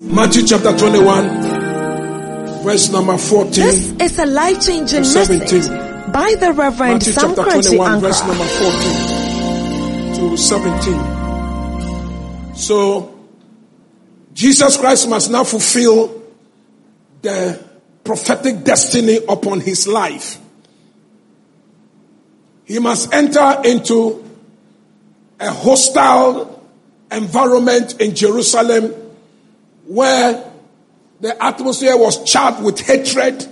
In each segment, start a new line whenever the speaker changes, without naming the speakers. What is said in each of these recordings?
Matthew chapter 21, verse number 14.
This is a life changing message by the Reverend
Matthew
Sam
chapter
Korankye
21, verse number 14 to 17. So, Jesus Christ must now fulfill the prophetic destiny upon his life. He must enter into a hostile environment in Jerusalem where the atmosphere was charged with hatred,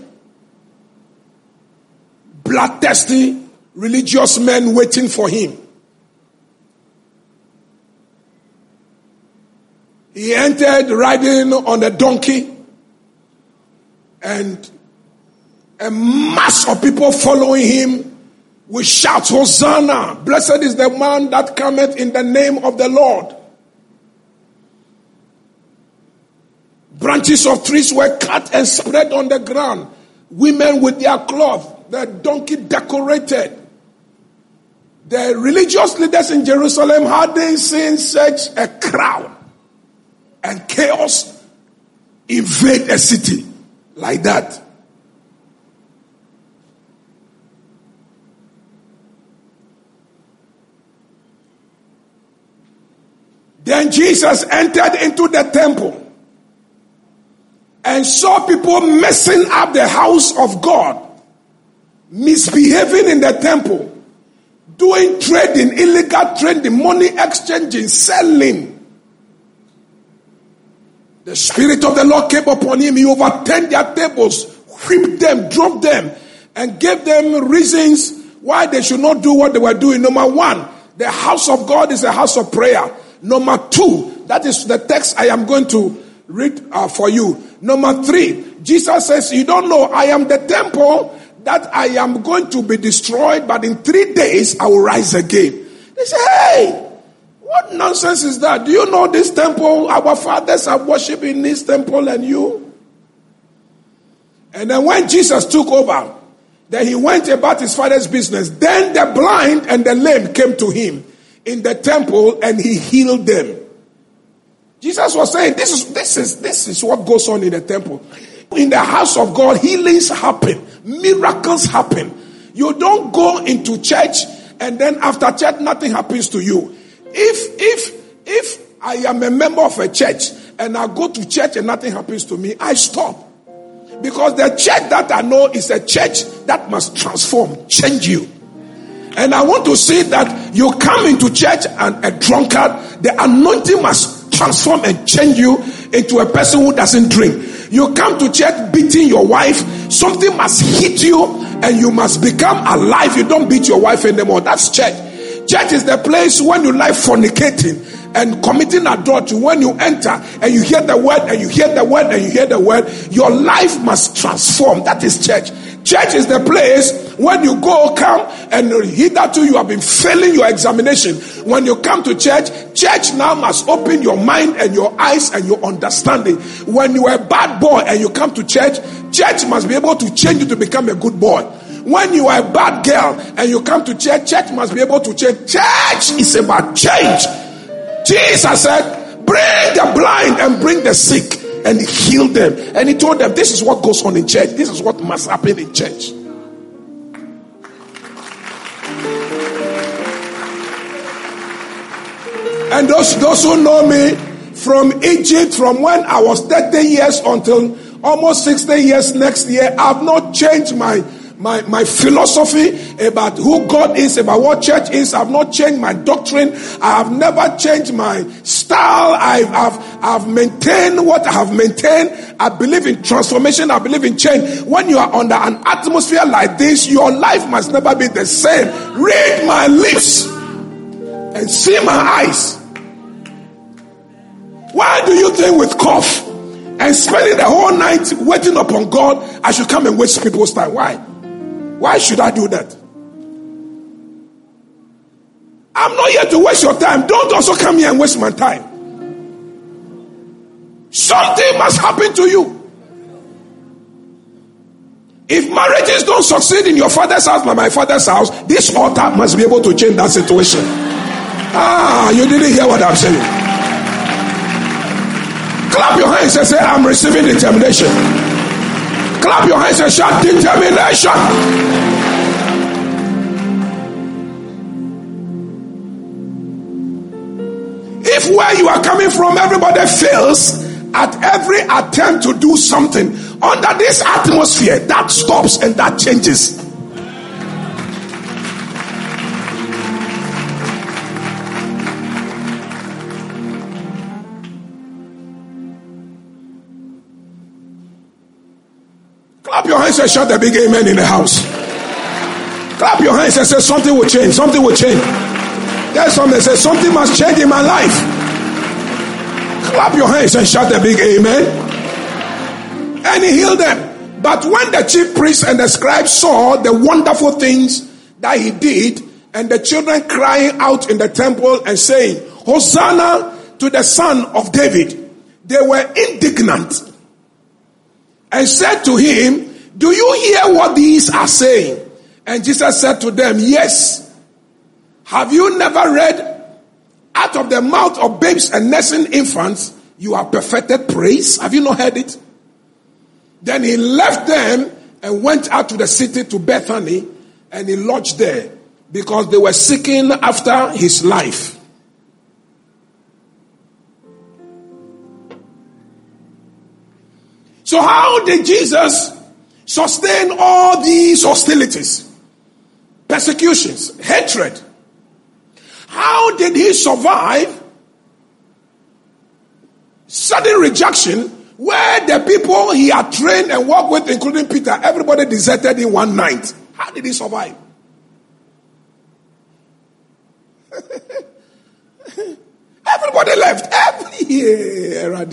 bloodthirsty religious men waiting for him. He entered riding on a donkey and a mass of people following him will shout, Hosanna! Blessed is the man that cometh in the name of the Lord. Branches of trees were cut and spread on the ground. Women with their cloth, the donkey decorated. The religious leaders in Jerusalem hadn't seen such a crowd and chaos invade a city like that. Then Jesus entered into the temple and saw people messing up the house of God, misbehaving in the temple, doing trading, illegal trading, money exchanging, selling. The Spirit of the Lord came upon him. He overturned their tables, whipped them, drove them, and gave them reasons why they should not do what they were doing. Number one, the house of God is a house of prayer. Number two, that is the text I am going to read uh, for you. Number three, Jesus says, You don't know, I am the temple that I am going to be destroyed, but in three days I will rise again. They say, Hey, what nonsense is that? Do you know this temple? Our fathers are worshiping this temple and you? And then when Jesus took over, then he went about his father's business. Then the blind and the lame came to him in the temple and he healed them. Jesus was saying, this is, this is, this is what goes on in the temple. In the house of God, healings happen, miracles happen. You don't go into church and then after church, nothing happens to you. If, if, if I am a member of a church and I go to church and nothing happens to me, I stop. Because the church that I know is a church that must transform, change you. And I want to see that you come into church and a drunkard, the anointing must transform and change you into a person who doesn't drink. You come to church beating your wife, something must hit you and you must become alive. You don't beat your wife anymore. That's church. Church is the place when you like fornicating and committing adultery. When you enter and you hear the word and you hear the word and you hear the word, your life must transform. That is church. Church is the place when you go, come, and hitherto you have been failing your examination. When you come to church, church now must open your mind and your eyes and your understanding. When you are a bad boy and you come to church, church must be able to change you to become a good boy. When you are a bad girl and you come to church, church must be able to change. Church is about change. Jesus said, Bring the blind and bring the sick and heal them. And he told them, This is what goes on in church. This is what must happen in church. And those, those who know me from Egypt, from when I was 30 years until almost 60 years next year, I've not changed my my, my philosophy about who God is, about what church is. I've not changed my doctrine. I have never changed my style. I've, I've, I've maintained what I have maintained. I believe in transformation. I believe in change. When you are under an atmosphere like this, your life must never be the same. Read my lips and see my eyes. Why do you think with cough and spending the whole night waiting upon God, I should come and waste people's time? Why? Why should I do that? I'm not here to waste your time. Don't also come here and waste my time. Something must happen to you. If marriages don't succeed in your father's house, my father's house, this altar must be able to change that situation. Ah, you didn't hear what I'm saying. Clap your hands and say, I'm receiving determination. Clap your hands and shout, determination. If where you are coming from, everybody fails at every attempt to do something, under this atmosphere, that stops and that changes. And shout a big amen in the house. Clap your hands and say something will change. Something will change. There's something says something must change in my life. Clap your hands and shout a big amen. And he healed them. But when the chief priests and the scribes saw the wonderful things that he did, and the children crying out in the temple and saying, Hosanna to the son of David, they were indignant and said to him, Do you hear what these are saying? And Jesus said to them, Yes. Have you never read, out of the mouth of babes and nursing infants, you have perfected praise? Have you not heard it? Then he left them and went out to the city to Bethany and he lodged there because they were seeking after his life. So, how did Jesus sustain all these hostilities, persecutions, hatred? How did he survive sudden rejection where the people he had trained and worked with, including Peter, everybody deserted in one night? How did he survive? everybody left. Every year,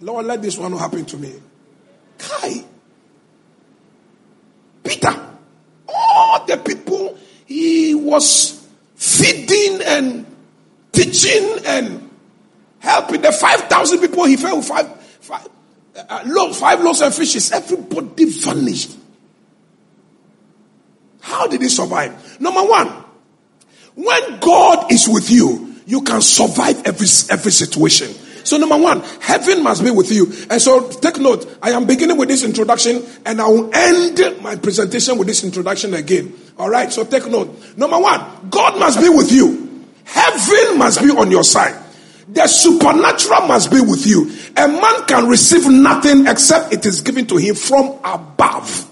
Lord, let this one happen to me. Kai. Peter. All the people he was feeding and teaching and helping the 5,000 people he fed with five, five, uh, loaves, five loaves and fishes. Everybody vanished. How did he survive? Number one, when God is with you, you can survive every, every situation. So number one, heaven must be with you. And so take note, I am beginning with this introduction and I will end my presentation with this introduction again. All right, so take note. Number one, God must be with you. Heaven must be on your side. The supernatural must be with you. A man can receive nothing except it is given to him from above.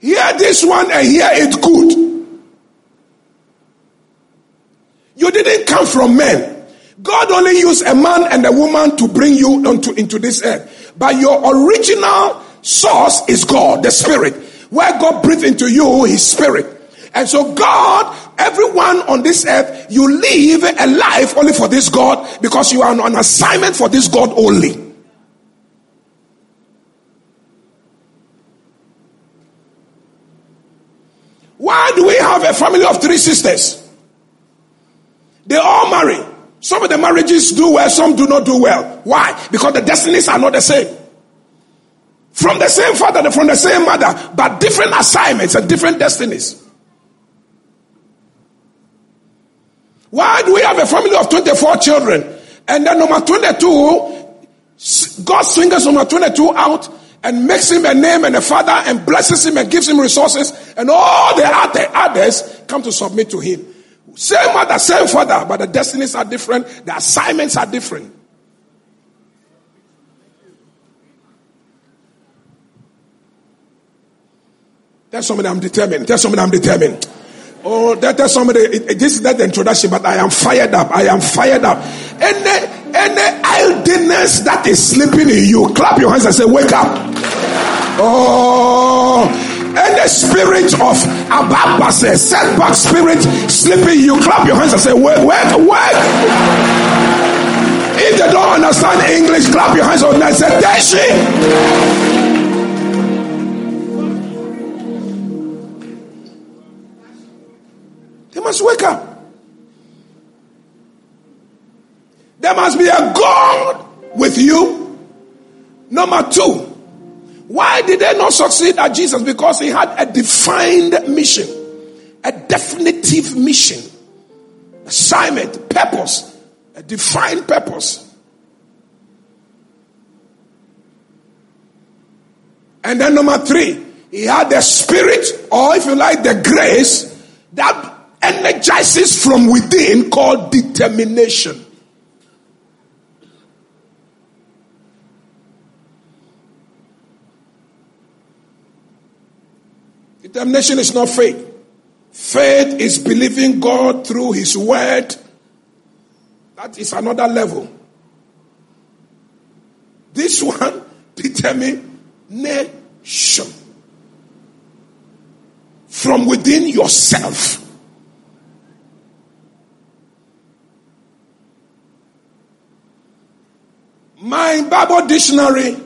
Hear this one and hear it good. You didn't come from men. God only used a man and a woman to bring you onto, into this earth. But your original source is God, the Spirit. Where God breathed into you His Spirit. And so God, everyone on this earth, you live a life only for this God because you are on assignment for this God only. Why do we have a family of three sisters? They all marry. Some of the marriages do well, some do not do well. Why? Because the destinies are not the same. From the same father, and from the same mother, but different assignments and different destinies. Why do we have a family of 24 children? And then number 22, God swings number 22 out and makes him a name and a father and blesses him and gives him resources and all the other others come to submit to him. Same mother, same father, but the destinies are different, the assignments are different. Tell somebody I'm determined. Tell somebody I'm determined. Oh, that tell somebody it, this is not the introduction, but I am fired up. I am fired up. Any any idleness that is sleeping in you, clap your hands and say, Wake up. Oh any spirit of ababase, setback spirit sleeping, you clap your hands and say, Wait, wait, wait. If they don't understand English, clap your hands on and say, Deshi. They must wake up. There must be a God with you. Number two, why did they not succeed at Jesus? Because he had a defined mission, a definitive mission. assignment, purpose, a defined purpose. And then number three, he had the spirit, or if you like, the grace that energizes from within called determination. Determination is not faith. Faith is believing God through His word. That is another level. This one, determination. From within yourself. My Bible dictionary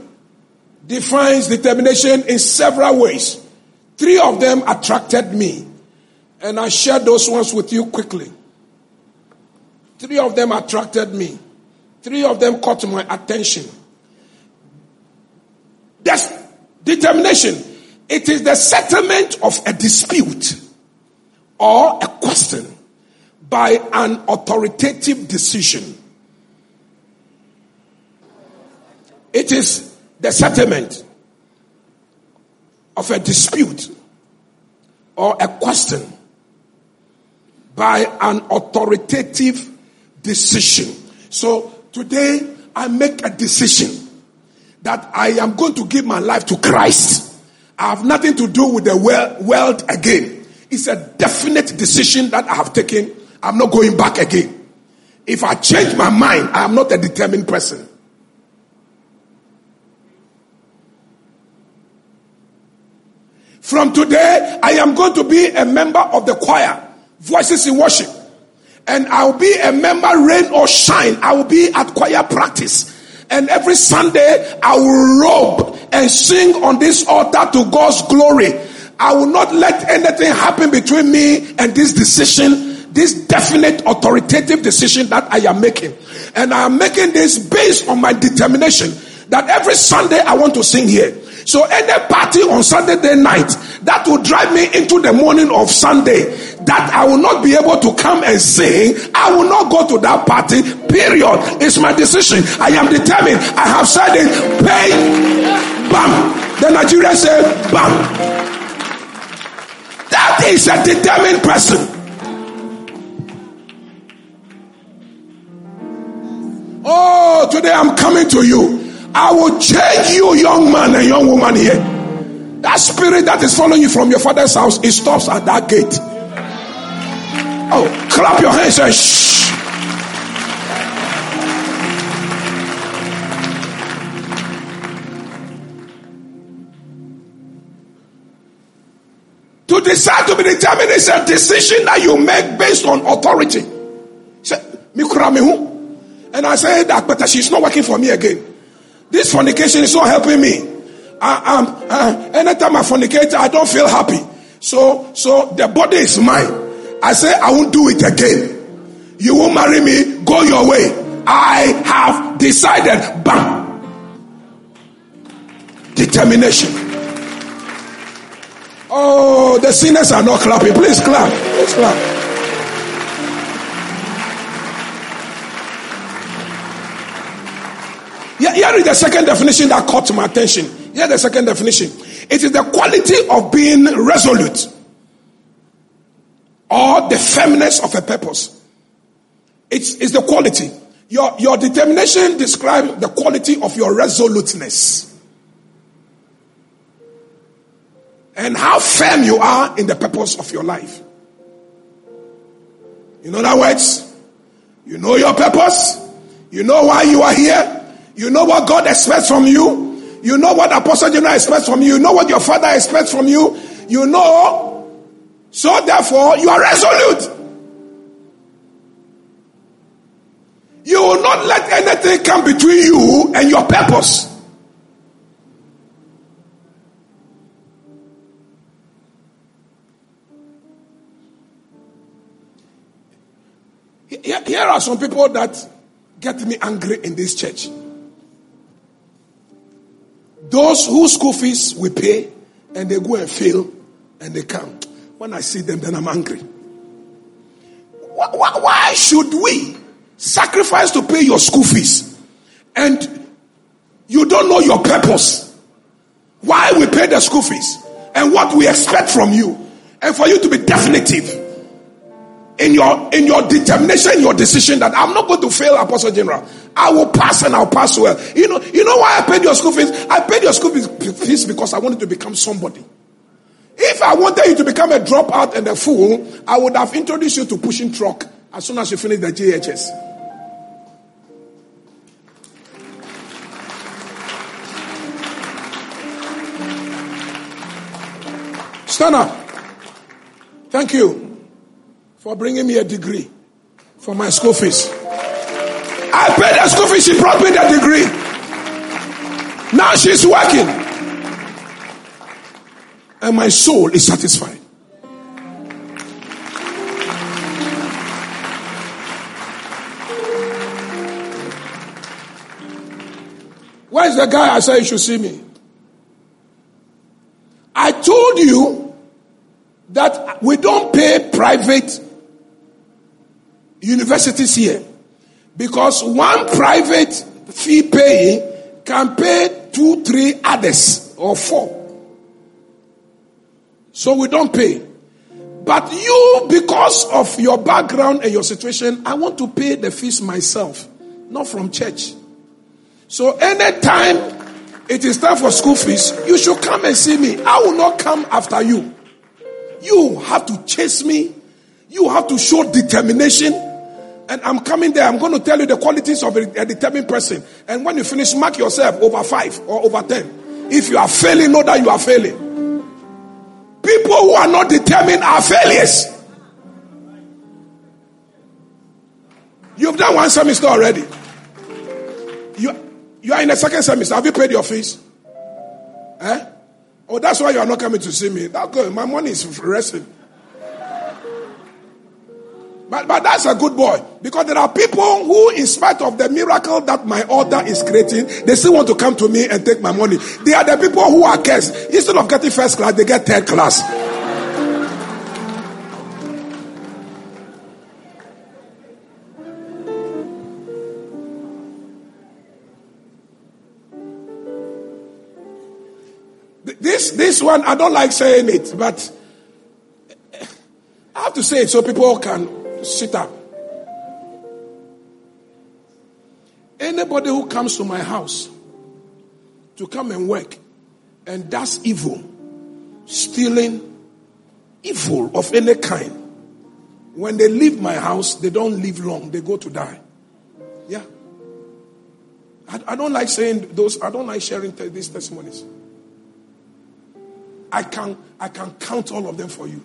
defines determination in several ways. Three of them attracted me, and I shared those ones with you quickly. Three of them attracted me. Three of them caught my attention. That's determination. It is the settlement of a dispute or a question by an authoritative decision. It is the settlement of a dispute or a question by an authoritative decision. So today I make a decision that I am going to give my life to Christ. I have nothing to do with the world again. It's a definite decision that I have taken. I'm not going back again. If I change my mind, I am not a determined person. From today, I am going to be a member of the choir, Voices in Worship. And I'll be a member, rain or shine. I will be at choir practice. And every Sunday, I will robe and sing on this altar to God's glory. I will not let anything happen between me and this decision, this definite authoritative decision that I am making. And I am making this based on my determination that every Sunday I want to sing here. So any party on Saturday night that will drive me into the morning of Sunday that I will not be able to come and sing, I will not go to that party. Period. It's my decision. I am determined. I have said it. Pay. Bam. The Nigerian said, bam. That is a determined person. Oh, today I'm coming to you. I will change you, young man and young woman here. That spirit that is following you from your father's house, it stops at that gate. Oh, clap your hands and shh. To decide to be determined is a decision that you make based on authority. And I said that, but she's not working for me again. This fornication is not helping me. I, am uh, anytime I fornicate, I don't feel happy. So, so the body is mine. I say I won't do it again. You won't marry me. Go your way. I have decided. Bam. Determination. Oh, the sinners are not clapping. Please clap. Please clap. Here is the second definition that caught my attention. Here is the second definition. It is the quality of being resolute or the firmness of a purpose. It's, it's the quality. Your, your determination describes the quality of your resoluteness. And how firm you are in the purpose of your life. In other words, you know your purpose. You know why you are here. You know what God expects from you. You know what Apostle General expects from you. You know what your father expects from you. You know. So therefore, you are resolute. You will not let anything come between you and your purpose. Here are some people that get me angry in this church. Those whose school fees we pay and they go and fail and they come. When I see them, then I'm angry. wh- wh- why should we sacrifice to pay your school fees and you don't know your purpose? Why we pay the school fees and what we expect from you, and for you to be definitive in your in your determination, your decision that I'm not going to fail Apostle General. I will pass and I'll pass well. You know, you know why I paid your school fees? I paid your school fees because I wanted to become somebody. If I wanted you to become a dropout and a fool, I would have introduced you to pushing truck as soon as you finish the JHS. Stand up. Thank you for bringing me a degree for my school fees. I paid the school fees, she brought me the degree. Now she's working. And my soul is satisfied. Where is the guy I said you should see me? I told you that we don't pay private universities here because one private fee paying can pay two, three others or four. So we don't pay. But you, because of your background and your situation, I want to pay the fees myself, not from church. So anytime it is time for school fees, you should come and see me. I will not come after you. You have to chase me. You have to show determination. And I'm coming there. I'm going to tell you the qualities of a, determined person. And when you finish, mark yourself over five or over ten. If you are failing, know that you are failing. People who are not determined are failures. You've done one semester already. You, you are in the second semester. Have you paid your fees? Eh? Oh, that's why you are not coming to see me. That good. My money is resting. But, but that's a good boy. Because there are people who, in spite of the miracle that my order is creating, they still want to come to me and take my money. They are the people who are cursed. Instead of getting first class, they get third class. This, this one, I don't like saying it, but I have to say it so people can sit up. Anybody who comes to my house to come and work and does evil, stealing, evil of any kind, when they leave my house, they don't live long, they go to die. Yeah. I, I don't like saying those, I don't like sharing te- these testimonies. I can I can count all of them for you.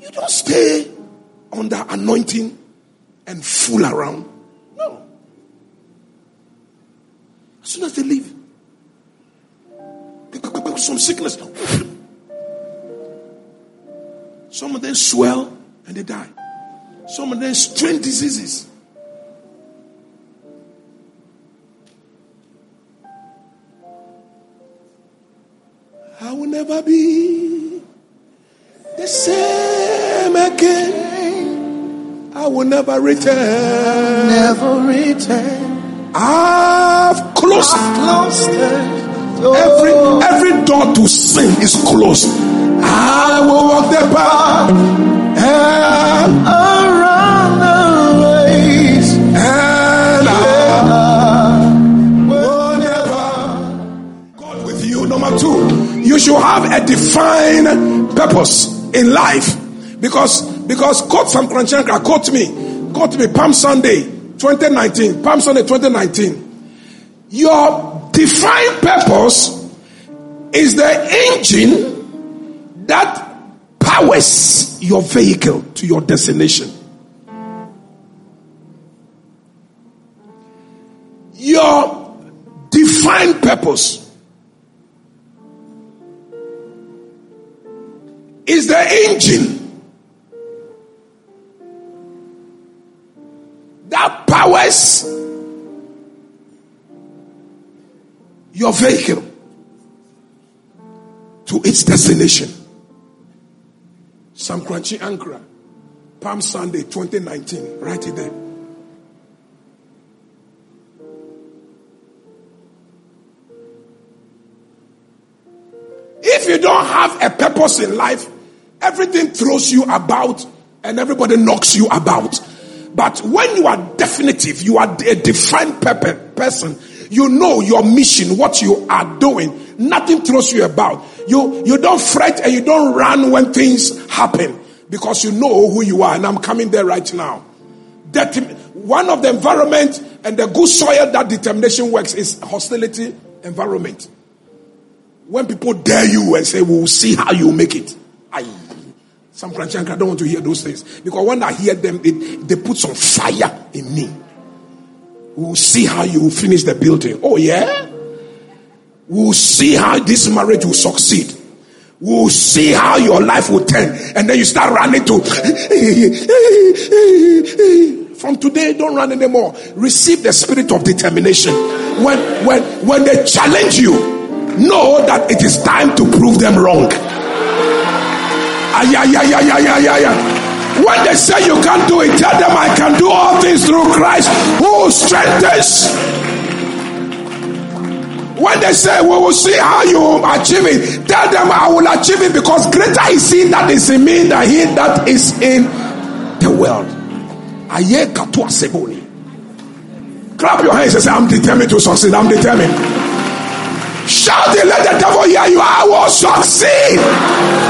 You don't stay under anointing and fool around. No. As soon as they leave, some sickness. Some of them swell and they die. Some of them strange diseases. I will never be the same again. I will never return.
Never return.
I've closed
Closed it.
every every door to sin is closed. I will walk the path and,
around the ways.
and I will never. God with you. Number two, you should have a defined purpose in life. Because because quote Sam Korankye, quote me, quote me, Palm Sunday 2019, Palm Sunday 2019. Your defined purpose is the engine that powers your vehicle to your destination. Your defined purpose is the engine that powers your vehicle to its destination. Sam Korankye Ankrah. Palm Sunday 2019. Write it there. If you don't have a purpose in life, everything throws you about and everybody knocks you about. But when you are definitive, you are a defined person, you know your mission, what you are doing, nothing throws you about. You, you don't fret and you don't run when things happen because you know who you are. And I'm coming there right now. That one of the environment and the good soil that determination works is hostility environment. When people dare you and say, we'll see how you make it. I, Sam Korankye don't want to hear those things. Because when I hear them, it, they put some fire in me. We'll see how you finish the building. Oh, yeah? We'll see how this marriage will succeed. We'll see how your life will turn. And then you start running to. From today, don't run anymore. Receive the spirit of determination. When, when, when they challenge you, know that it is time to prove them wrong. When they say you can't do it, tell them I can do all things through Christ who strengthens. When they say we will see how you achieve it, tell them I will achieve it because greater is he that is in me than he that is in the world. Clap your hands and say, I'm determined to succeed. I'm determined. Shout it, let the devil hear you. I will succeed.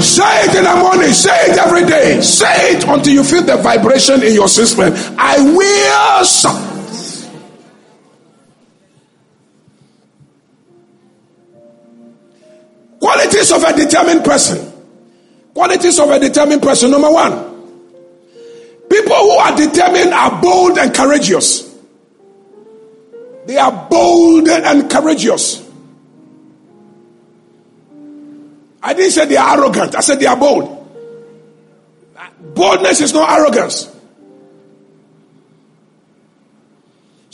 Say it in the morning, say it every day. Say it until you feel the vibration in your system. I will. Qualities of a determined person. Qualities of a determined person. Number one, people who are determined are bold and courageous. They are bold and courageous. I didn't say they are arrogant. I said they are bold. Boldness is not arrogance.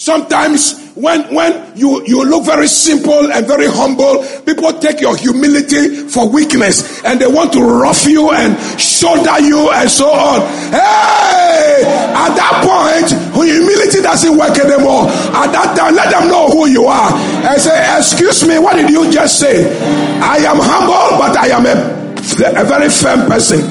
Sometimes when, when you, you look very simple and very humble, people take your humility for weakness and they want to rough you and shoulder you and so on. Hey! At that point, humility doesn't work anymore. At that time, let them know who you are. And say, excuse me, what did you just say? I am humble, but I am a, a very firm person.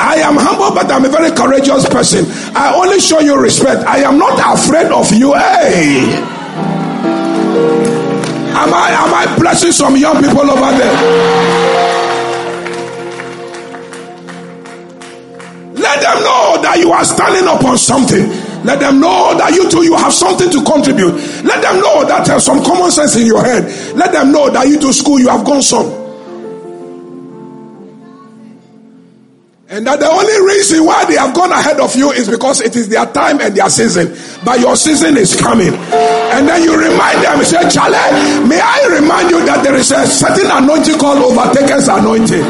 I am humble, but I'm a very courageous person. I only show you respect. I am not afraid of you. Hey. Am I am I blessing some young people over there? Let them know that you are standing upon something. Let them know that you too you have something to contribute. Let them know that there's some common sense in your head. Let them know that you to school you have gone some. And that the only reason why they have gone ahead of you is because it is their time and their season. But your season is coming. And then you remind them, say, Charlie, may I remind you that there is a certain anointing called overtakers anointing.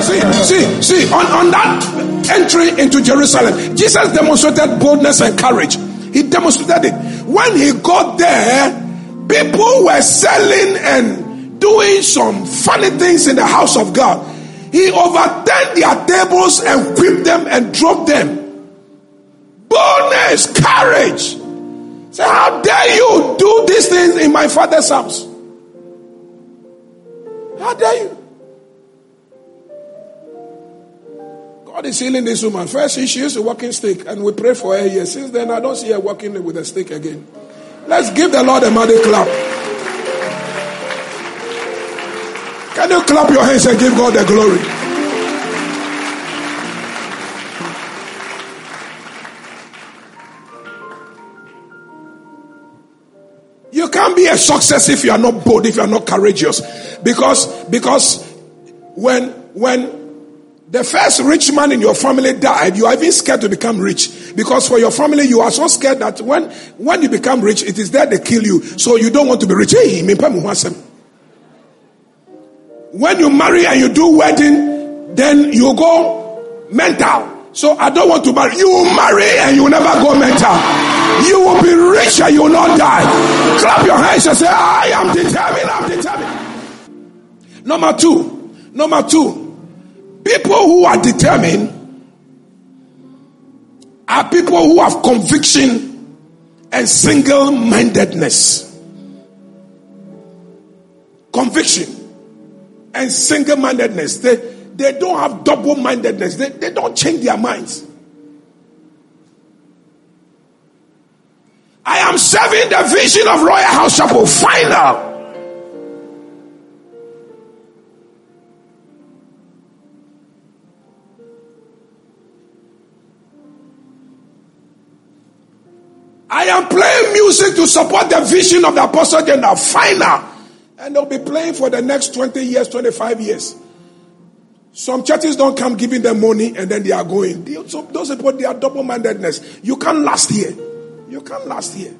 See, see, see, on, on that entry into Jerusalem, Jesus demonstrated boldness and courage. He demonstrated it. When he got there, people were selling and doing some funny things in the house of God. He overturned their tables and whipped them and dropped them. Boldness, courage. Say, how dare you do these things in my father's house? How dare you? God is healing this woman. First, she used a walking stick, and we pray for her here. Since then, I don't see her walking with a stick again. Let's give the Lord a mighty clap. Can you clap your hands and give God the glory? You can't be a success if you are not bold, if you are not courageous. Because, because when, when the first rich man in your family died, you are even scared to become rich. Because for your family, you are so scared that when, when you become rich, it is there they kill you. So you don't want to be rich. Hey, when you marry and you do wedding, then you go mental. So I don't want to marry. You marry and you never go mental. You will be rich and you will not die. Clap your hands and say, I am determined. I'm determined. Number two, Number two, people who are determined are people who have conviction and single mindedness. Conviction and single mindedness. They, they don't have double mindedness, they, they don't change their minds. I am serving the vision of Royalhouse Chapel. Final. I am playing music to support the vision of the Apostle General. Final. And they'll be playing for the next 20 years, 25 years. Some churches don't come giving them money and then they are going. So those people, they are double mindedness. You can't last here. You can't last here.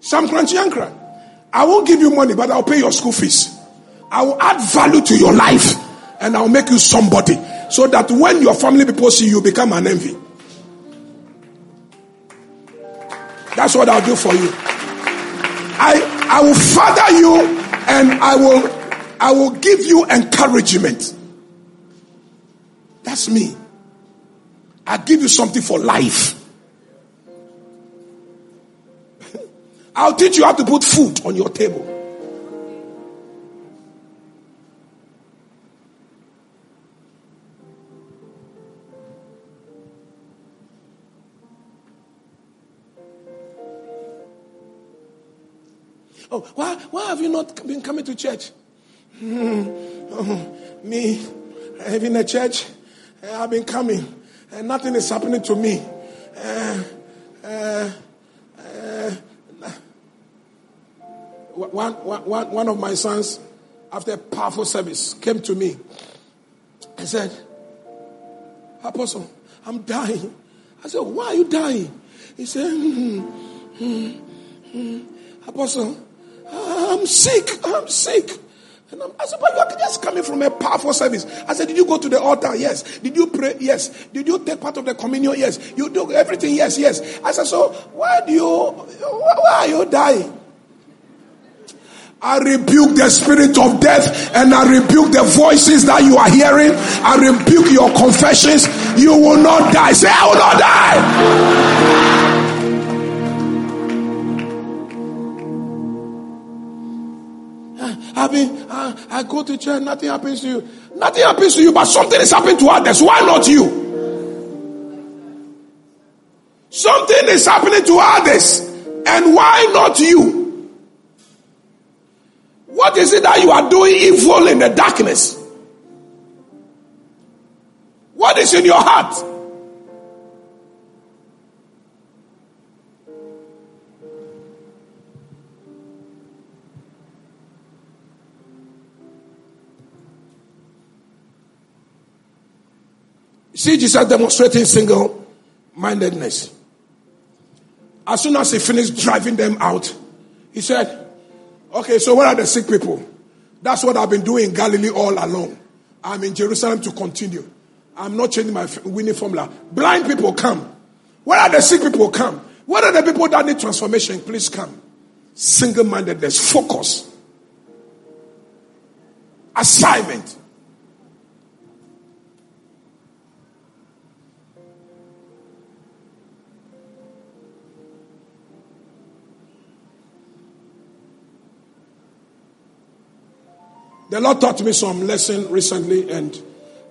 Sam Korankye. I won't give you money, but I'll pay your school fees. I will add value to your life and I'll make you somebody so that when your family people see you, become an envy. That's what I'll do for you. I, I will father you and I will, I will give you encouragement. That's me. I give you something for life. I'll teach you how to put food on your table. Oh, why, why have you not been coming to church? Hmm. Oh, me, having a church, I've been coming, and nothing is happening to me. Uh, uh, uh, one, one, one of my sons, after a powerful service, came to me and said, Apostle, I'm dying. I said, Why are you dying? He said, hmm. Apostle, I'm sick. I'm sick. And I'm, I said, but you're just coming from a powerful service. I said, did you go to the altar? Yes. Did you pray? Yes. Did you take part of the communion? Yes. You do everything? Yes, yes. I said, so why do you, why are you dying? I rebuke the spirit of death and I rebuke the voices that you are hearing. I rebuke your confessions. You will not die. Say, I will not die. I've been, I go to church, nothing happens to you. Nothing happens to you, but something is happening to others. Why not you? Something is happening to others. And why not you? What is it that you are doing evil in the darkness? What is in your heart? See Jesus demonstrating single mindedness. As soon as he finished driving them out, he said, Okay, so where are the sick people? That's what I've been doing in Galilee all along. I'm in Jerusalem to continue. I'm not changing my winning formula. Blind people come. Where are the sick people come? Where are the people that need transformation? Please come. Single mindedness, focus, assignment. The Lord taught me some lesson recently, and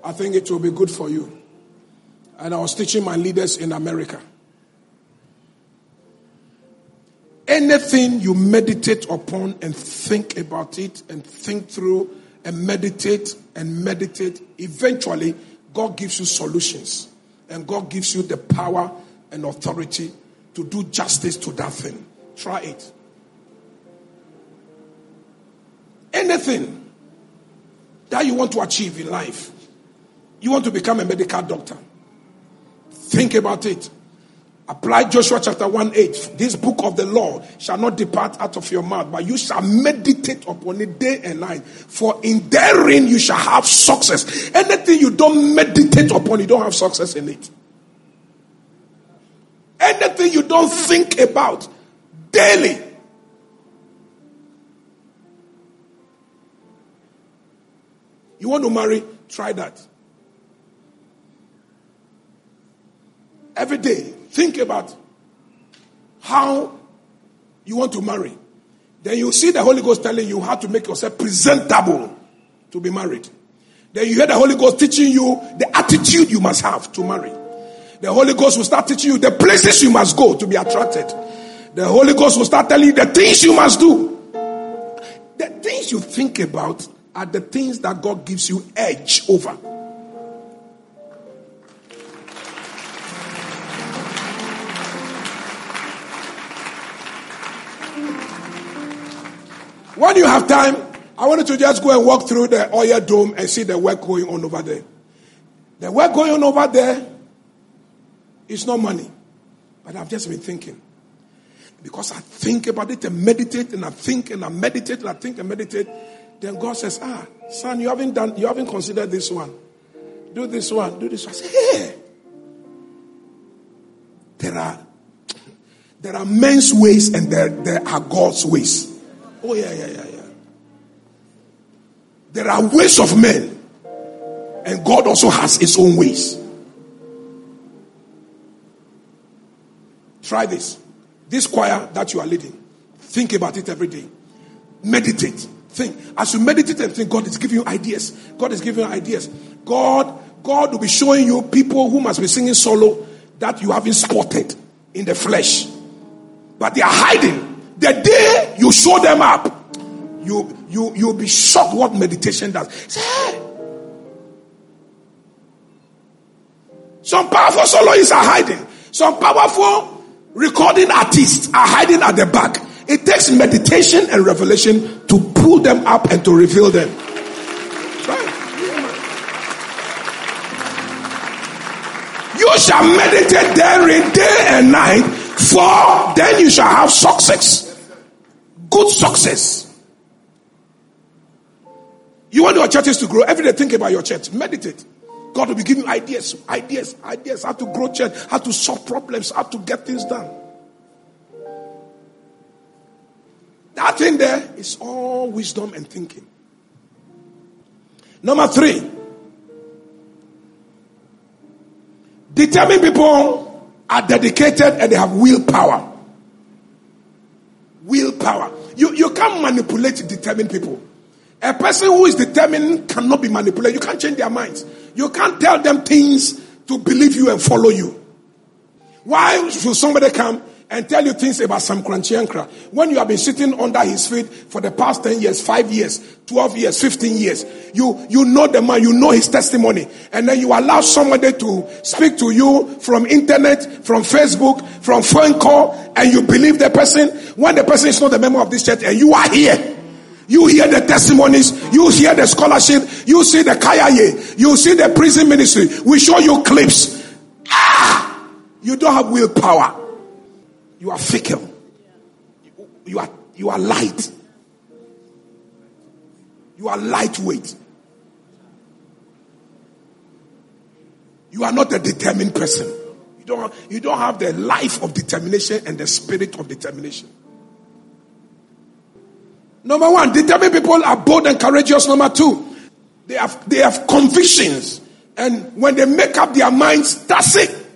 I think it will be good for you. And I was teaching my leaders in America. Anything you meditate upon and think about it and think through and meditate and meditate, eventually God gives you solutions and God gives you the power and authority to do justice to that thing. Try it. Anything that you want to achieve in life. You want to become a medical doctor. Think about it. Apply Joshua chapter 1 8. This book of the law shall not depart out of your mouth, but you shall meditate upon it day and night. For in therein you shall have success. Anything you don't meditate upon, you don't have success in it. Anything you don't think about daily. You want to marry? Try that. Every day, think about how you want to marry. Then you see the Holy Ghost telling you how to make yourself presentable to be married. Then you hear the Holy Ghost teaching you the attitude you must have to marry. The Holy Ghost will start teaching you the places you must go to be attracted. The Holy Ghost will start telling you the things you must do. The things you think about are the things that God gives you edge over. When you have time, I want you to just go and walk through the oil dome and see the work going on over there. The work going on over there is not money. But I've just been thinking. Because I think about it and meditate and I think and I meditate and I think and meditate. Then God says, Ah, son, you haven't done, you haven't considered this one. Do this one, do this one. I say, Hey, there are there are men's ways and there, there are God's ways. Oh, yeah, yeah, yeah, yeah. There are ways of men, and God also has his own ways. Try this. This choir that you are leading, think about it every day. Meditate. Think. As you meditate and think, God is giving you ideas. God is giving you ideas. God, God will be showing you people who must be singing solo that you haven't spotted in the flesh. But they are hiding. The day you show them up, you you you'll be shocked what meditation does. Say. Some powerful soloists are hiding. Some powerful recording artists are hiding at the back. It takes meditation and revelation to pull them up and to reveal them. Right. You shall meditate therein day and night, for then you shall have success. Good success. You want your churches to grow? Every day think about your church. Meditate. God will be giving you ideas, ideas, ideas, how to grow church, how to solve problems, how to get things done. That thing there is all wisdom and thinking. Number three, determined people are dedicated and they have willpower. Willpower. You, you can't manipulate determined people. A person who is determined cannot be manipulated. You can't change their minds. You can't tell them things to believe you and follow you. Why should somebody come and tell you things about Sam Korankye when you have been sitting under his feet for the past 10 years, 5 years, 12 years, 15 years? You, you know the man, you know his testimony, and then you allow somebody to speak to you from internet, from Facebook, from phone call, and you believe the person when the person is not a member of this church and you are here. You hear the testimonies, you hear the scholarship, you see the kayaye, you see the prison ministry. We show you clips. Ah! You don't have willpower. You are fickle. You are, you are light. You are lightweight. You are not a determined person. You don't, you don't have the life of determination and the spirit of determination. Number one, determined people are bold and courageous. Number two, they have, they have convictions. And when they make up their minds, that's it.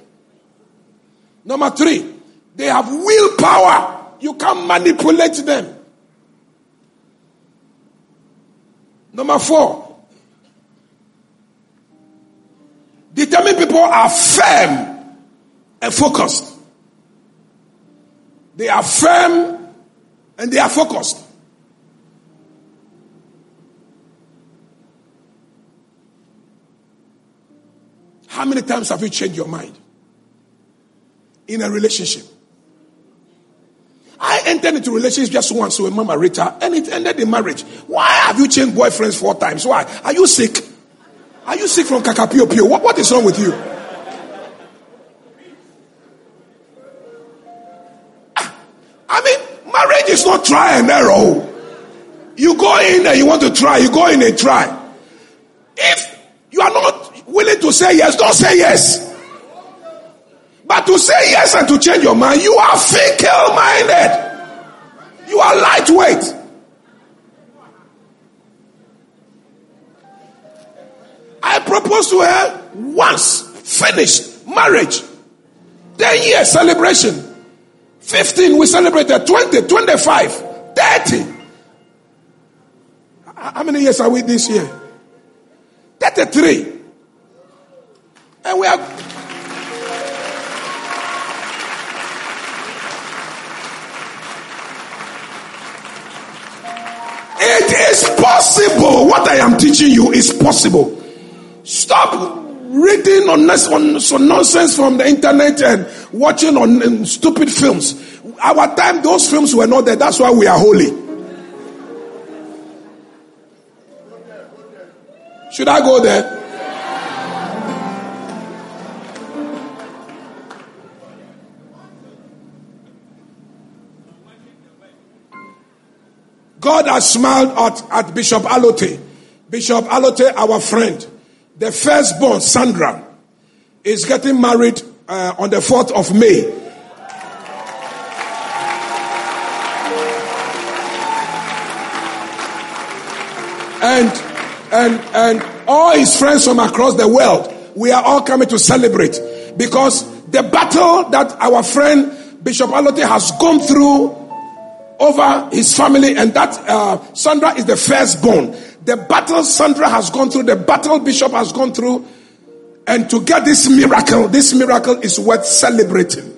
Number three, they have willpower. You can't manipulate them. Number four, determined people are firm and focused. They are firm and they are focused. How many times have you changed your mind in a relationship? I entered into relationship just once with Mama Rita and it ended in marriage. Why have you changed boyfriends four times? Why? Are you sick? Are you sick from kakapio pio? What, what is wrong with you? Ah, I mean, marriage is not try and error. You go in and you want to try, you go in and try. If you are not willing to say yes, don't say yes. But to say yes and to change your mind, you are fickle minded. You are lightweight. I proposed to her once, finished, marriage. 10 years celebration. 15, we celebrated 20, 25, 30. How many years are we this year? 33. And we are. It is possible. What I am teaching you is possible. Stop reading on, on some nonsense from the internet and watching on stupid films. Our time, those films were not there. That's why we are holy. Should I go there? God has smiled at, at Bishop Alote. Bishop Alote, our friend, the firstborn, Sandra, is getting married uh, on the 4th of May. And, and, and all his friends from across the world, we are all coming to celebrate because the battle that our friend Bishop Alote has gone through over his family, and that uh, Sandra is the firstborn. The battle Sandra has gone through, the battle Bishop has gone through, and to get this miracle, this miracle is worth celebrating.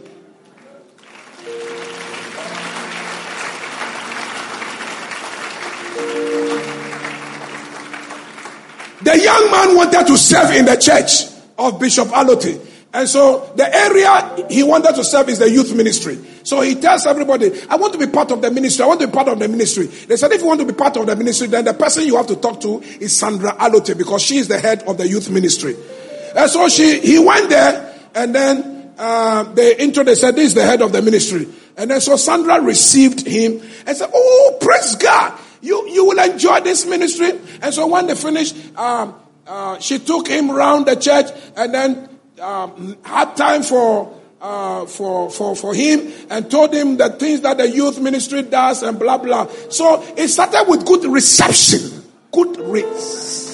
The young man wanted to serve in the church of Bishop Alote. And so the area he wanted to serve is the youth ministry. So he tells everybody, I want to be part of the ministry. I want to be part of the ministry. They said, if you want to be part of the ministry, then the person you have to talk to is Sandra Alote because she is the head of the youth ministry. And so she, he went there and then uh, they intro, they said, this is the head of the ministry. And then so Sandra received him and said, oh, praise God. You, you will enjoy this ministry. And so when they finished, um, uh, she took him around the church and then um, had time for, uh, for, for, for him and told him the things that the youth ministry does and blah, blah. So it started with good reception. Good rates.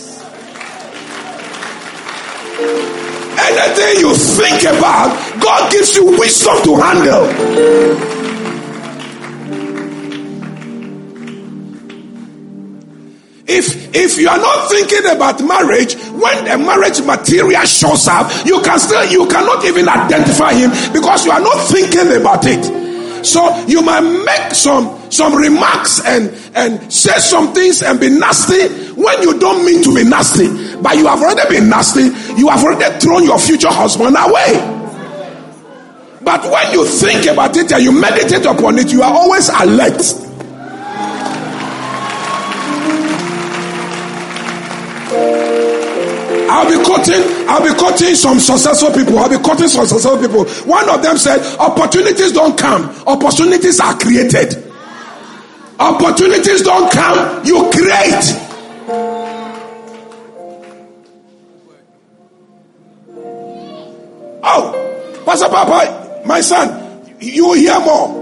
Anything you think about, God gives you wisdom to handle. If if you are not thinking about marriage, when the marriage material shows up, you can still you cannot even identify him because you are not thinking about it. So you might make some some remarks and and say some things and be nasty when you don't mean to be nasty, but you have already been nasty. You have already thrown your future husband away. But when you think about it and you meditate upon it, you are always alert. I'll be quoting, I'll be quoting some successful people. I'll be quoting some successful people. One of them said, opportunities don't come, opportunities are created. Opportunities don't come, you create. Oh, Pastor Papa, my son, you hear more.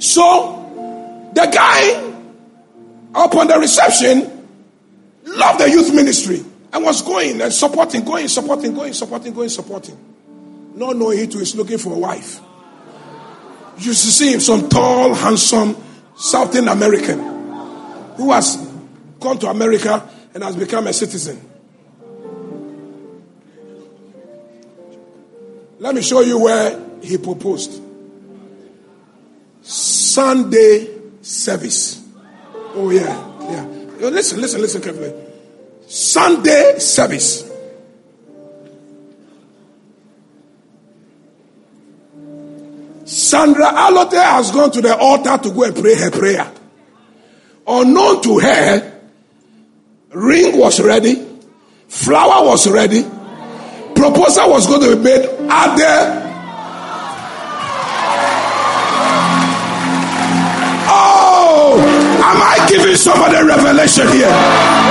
So, the guy up on the reception loved the youth ministry. I was going and supporting, going, supporting, going, supporting, going, supporting. Not knowing he too is looking for a wife. You see him, some tall, handsome Southern American who has gone to America and has become a citizen. Let me show you where he proposed. Sunday service. Oh, yeah, yeah. Listen, listen, listen carefully. Sunday service. Sandra Alote has gone to the altar to go and pray her prayer. Unknown to her, ring was ready, flower was ready, proposal was going to be made at the Oh, am I giving somebody revelation here?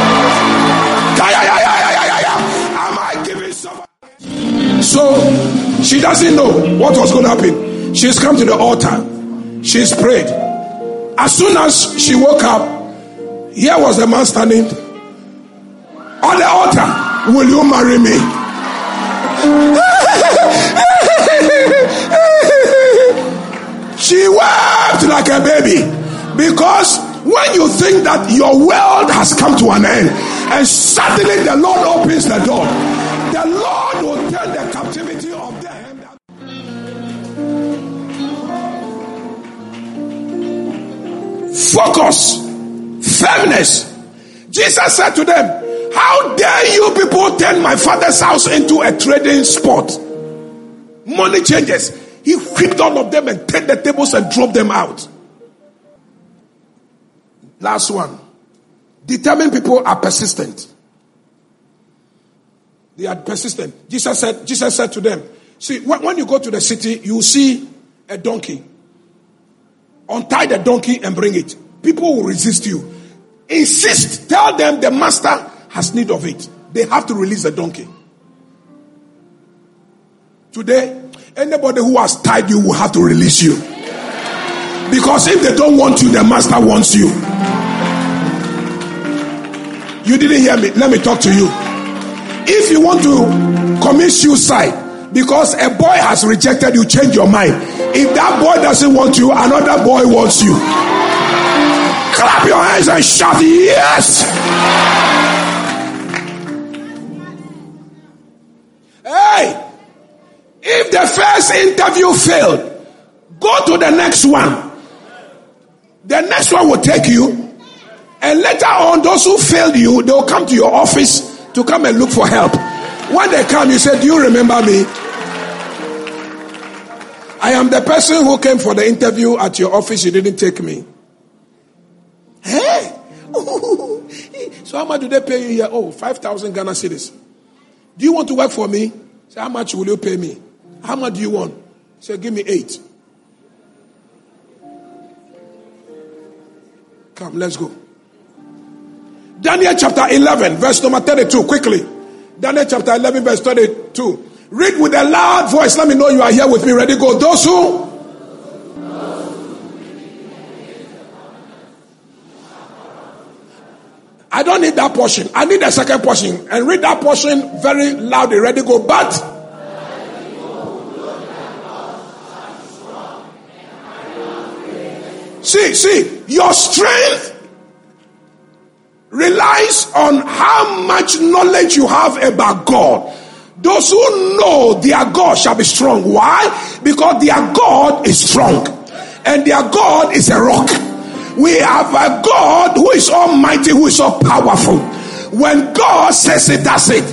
So She doesn't know what was going to happen. She's come to the altar. She's prayed. As soon as she woke up, here was the man standing on the altar. Will you marry me? she wept like a baby because when you think that your world has come to an end and suddenly the Lord opens the door, the Lord Focus, firmness. Jesus said to them, How dare you people turn my father's house into a trading spot? Money changes. He whipped all of them and turned the tables and drove them out. Last one. Determined people are persistent. They are persistent. Jesus said, Jesus said to them, See, when you go to the city, you see a donkey. Untie the donkey and bring it. People will resist you. Insist. Tell them the master has need of it. They have to release the donkey. Today, anybody who has tied you will have to release you. Because if they don't want you, the master wants you. You didn't hear me. Let me talk to you. If you want to commit suicide because a boy has rejected you, change your mind. If that boy doesn't want you, another boy wants you. Clap your hands and shout, Yes! Hey! If the first interview failed, go to the next one. The next one will take you. And later on, those who failed you, they will come to your office to come and look for help. When they come, you say, Do you remember me? I am the person who came for the interview at your office. You didn't take me. Hey! so how much do they pay you here? Oh, 5,000 Ghana cedis. Do you want to work for me? Say, how much will you pay me? How much do you want? Say, give me eight. Come, let's go. Daniel chapter 11, verse number 32, quickly. Daniel chapter 11, verse 32. Read with a loud voice. Let me know you are here with me. Ready? Go. Those who. I don't need that portion. I need the second portion. And read that portion very loudly. Ready? Go. But. See, see, your strength relies on how much knowledge you have about God. Those who know their God shall be strong. Why? Because their God is strong. And their God is a rock. We have a God who is almighty, who is so powerful. When God says it, that's it.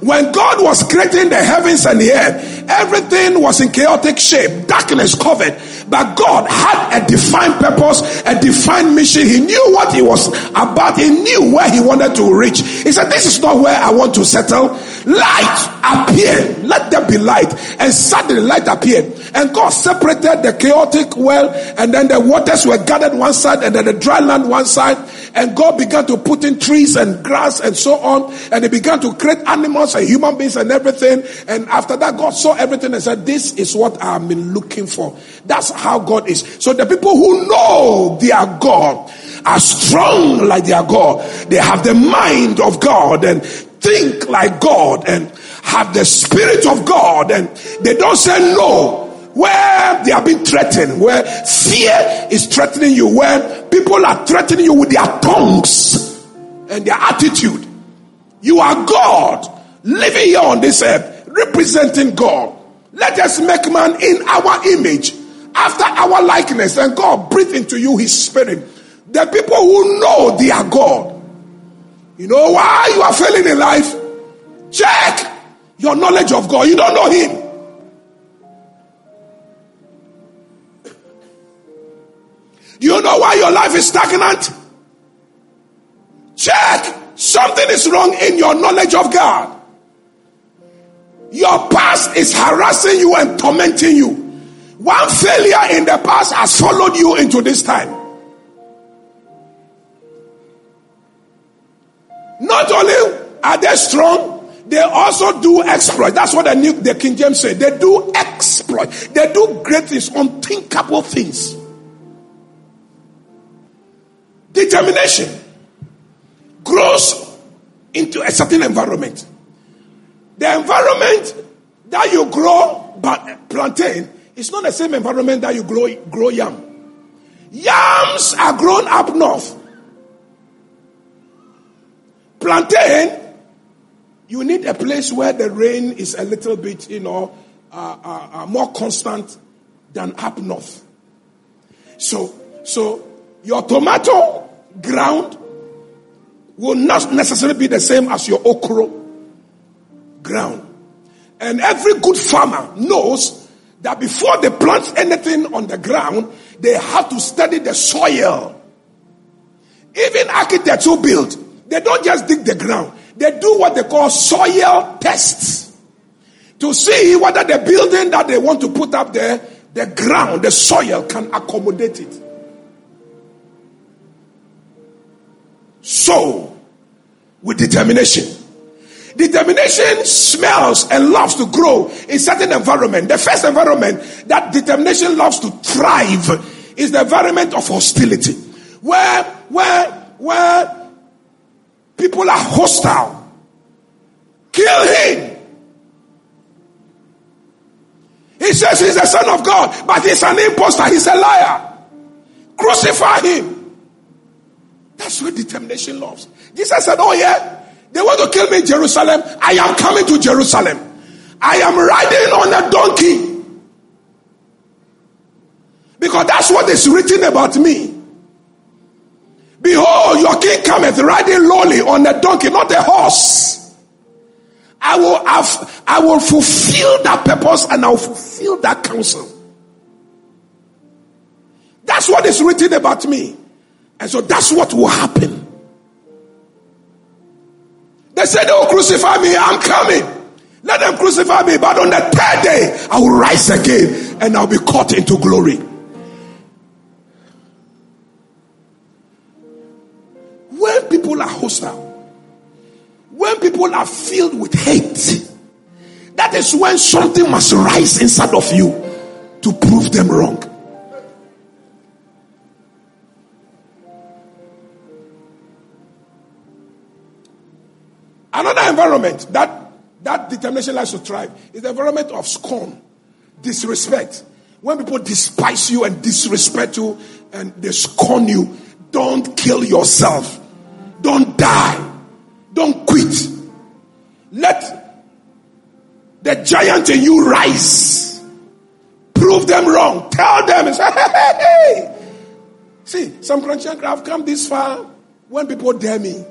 When God was creating the heavens and the earth, everything was in chaotic shape, darkness covered. But God had a defined purpose, a defined mission. He knew what he was about. He knew where he wanted to reach. He said, This is not where I want to settle. Light appeared. Let there be light. And suddenly light appeared. And God separated the chaotic well, and then the waters were gathered one side, and then the dry land one side. And God began to put in trees and grass and so on. And He began to create animals and human beings and everything. And after that, God saw everything and said, This is what been looking for. That's how God is. So the people who know their God are strong like their God. They have the mind of God and think like God and have the spirit of God and they don't say no where they are being threatened, where fear is threatening you, where people are threatening you with their tongues and their attitude. You are God living here on this earth, representing God. Let us make man in our image, after our likeness, and God breathe into you his spirit. The people who know they are God. You know why you are failing in life? Check your knowledge of God. You don't know him. Do you know why your life is stagnant? Check. Something is wrong in your knowledge of God. Your past is harassing you and tormenting you. One failure in the past has followed you into this time. Not only are they strong, they also do exploit. That's what the, New, the King James say. They do exploit. They do great things, unthinkable things. Determination grows into a certain environment. The environment that you grow plantain is not the same environment that you grow, grow yam. Yams are grown up north. Plantain, you need a place where the rain is a little bit, you know, uh, uh, uh, more constant than up north. So, so your tomato ground will not necessarily be the same as your okra ground. And every good farmer knows that before they plant anything on the ground, they have to study the soil. Even architects who build, they don't just dig the ground. They do what they call soil tests to see whether the building that they want to put up there, the ground, the soil can accommodate it. So, with determination. Determination smells and loves to grow in certain environment. The first environment that determination loves to thrive is the environment of hostility. Where, where, where people are hostile. Kill him. He says he's the son of God, but he's an impostor. He's a liar. Crucify him. That's what determination loves. Jesus said, Oh, yeah, they want to kill me in Jerusalem. I am coming to Jerusalem. I am riding on a donkey. Because that's what is written about me. Behold, your king cometh riding lowly on a donkey, not a horse. I will have, I will fulfill that purpose and I will fulfill that counsel. That's what is written about me. And so that's what will happen. They said they will crucify me. I'm coming. Let them crucify me. But on the third day, I will rise again and I'll be caught into glory. When people are hostile, when people are filled with hate, that is when something must rise inside of you to prove them wrong. Another environment that that determination likes to thrive is the environment of scorn, disrespect. When people despise you and disrespect you and they scorn you, don't kill yourself. Don't die. Don't quit. Let the giant in you rise. Prove them wrong. Tell them and say, hey, hey, hey. See, some Christians have come this far when people dare me.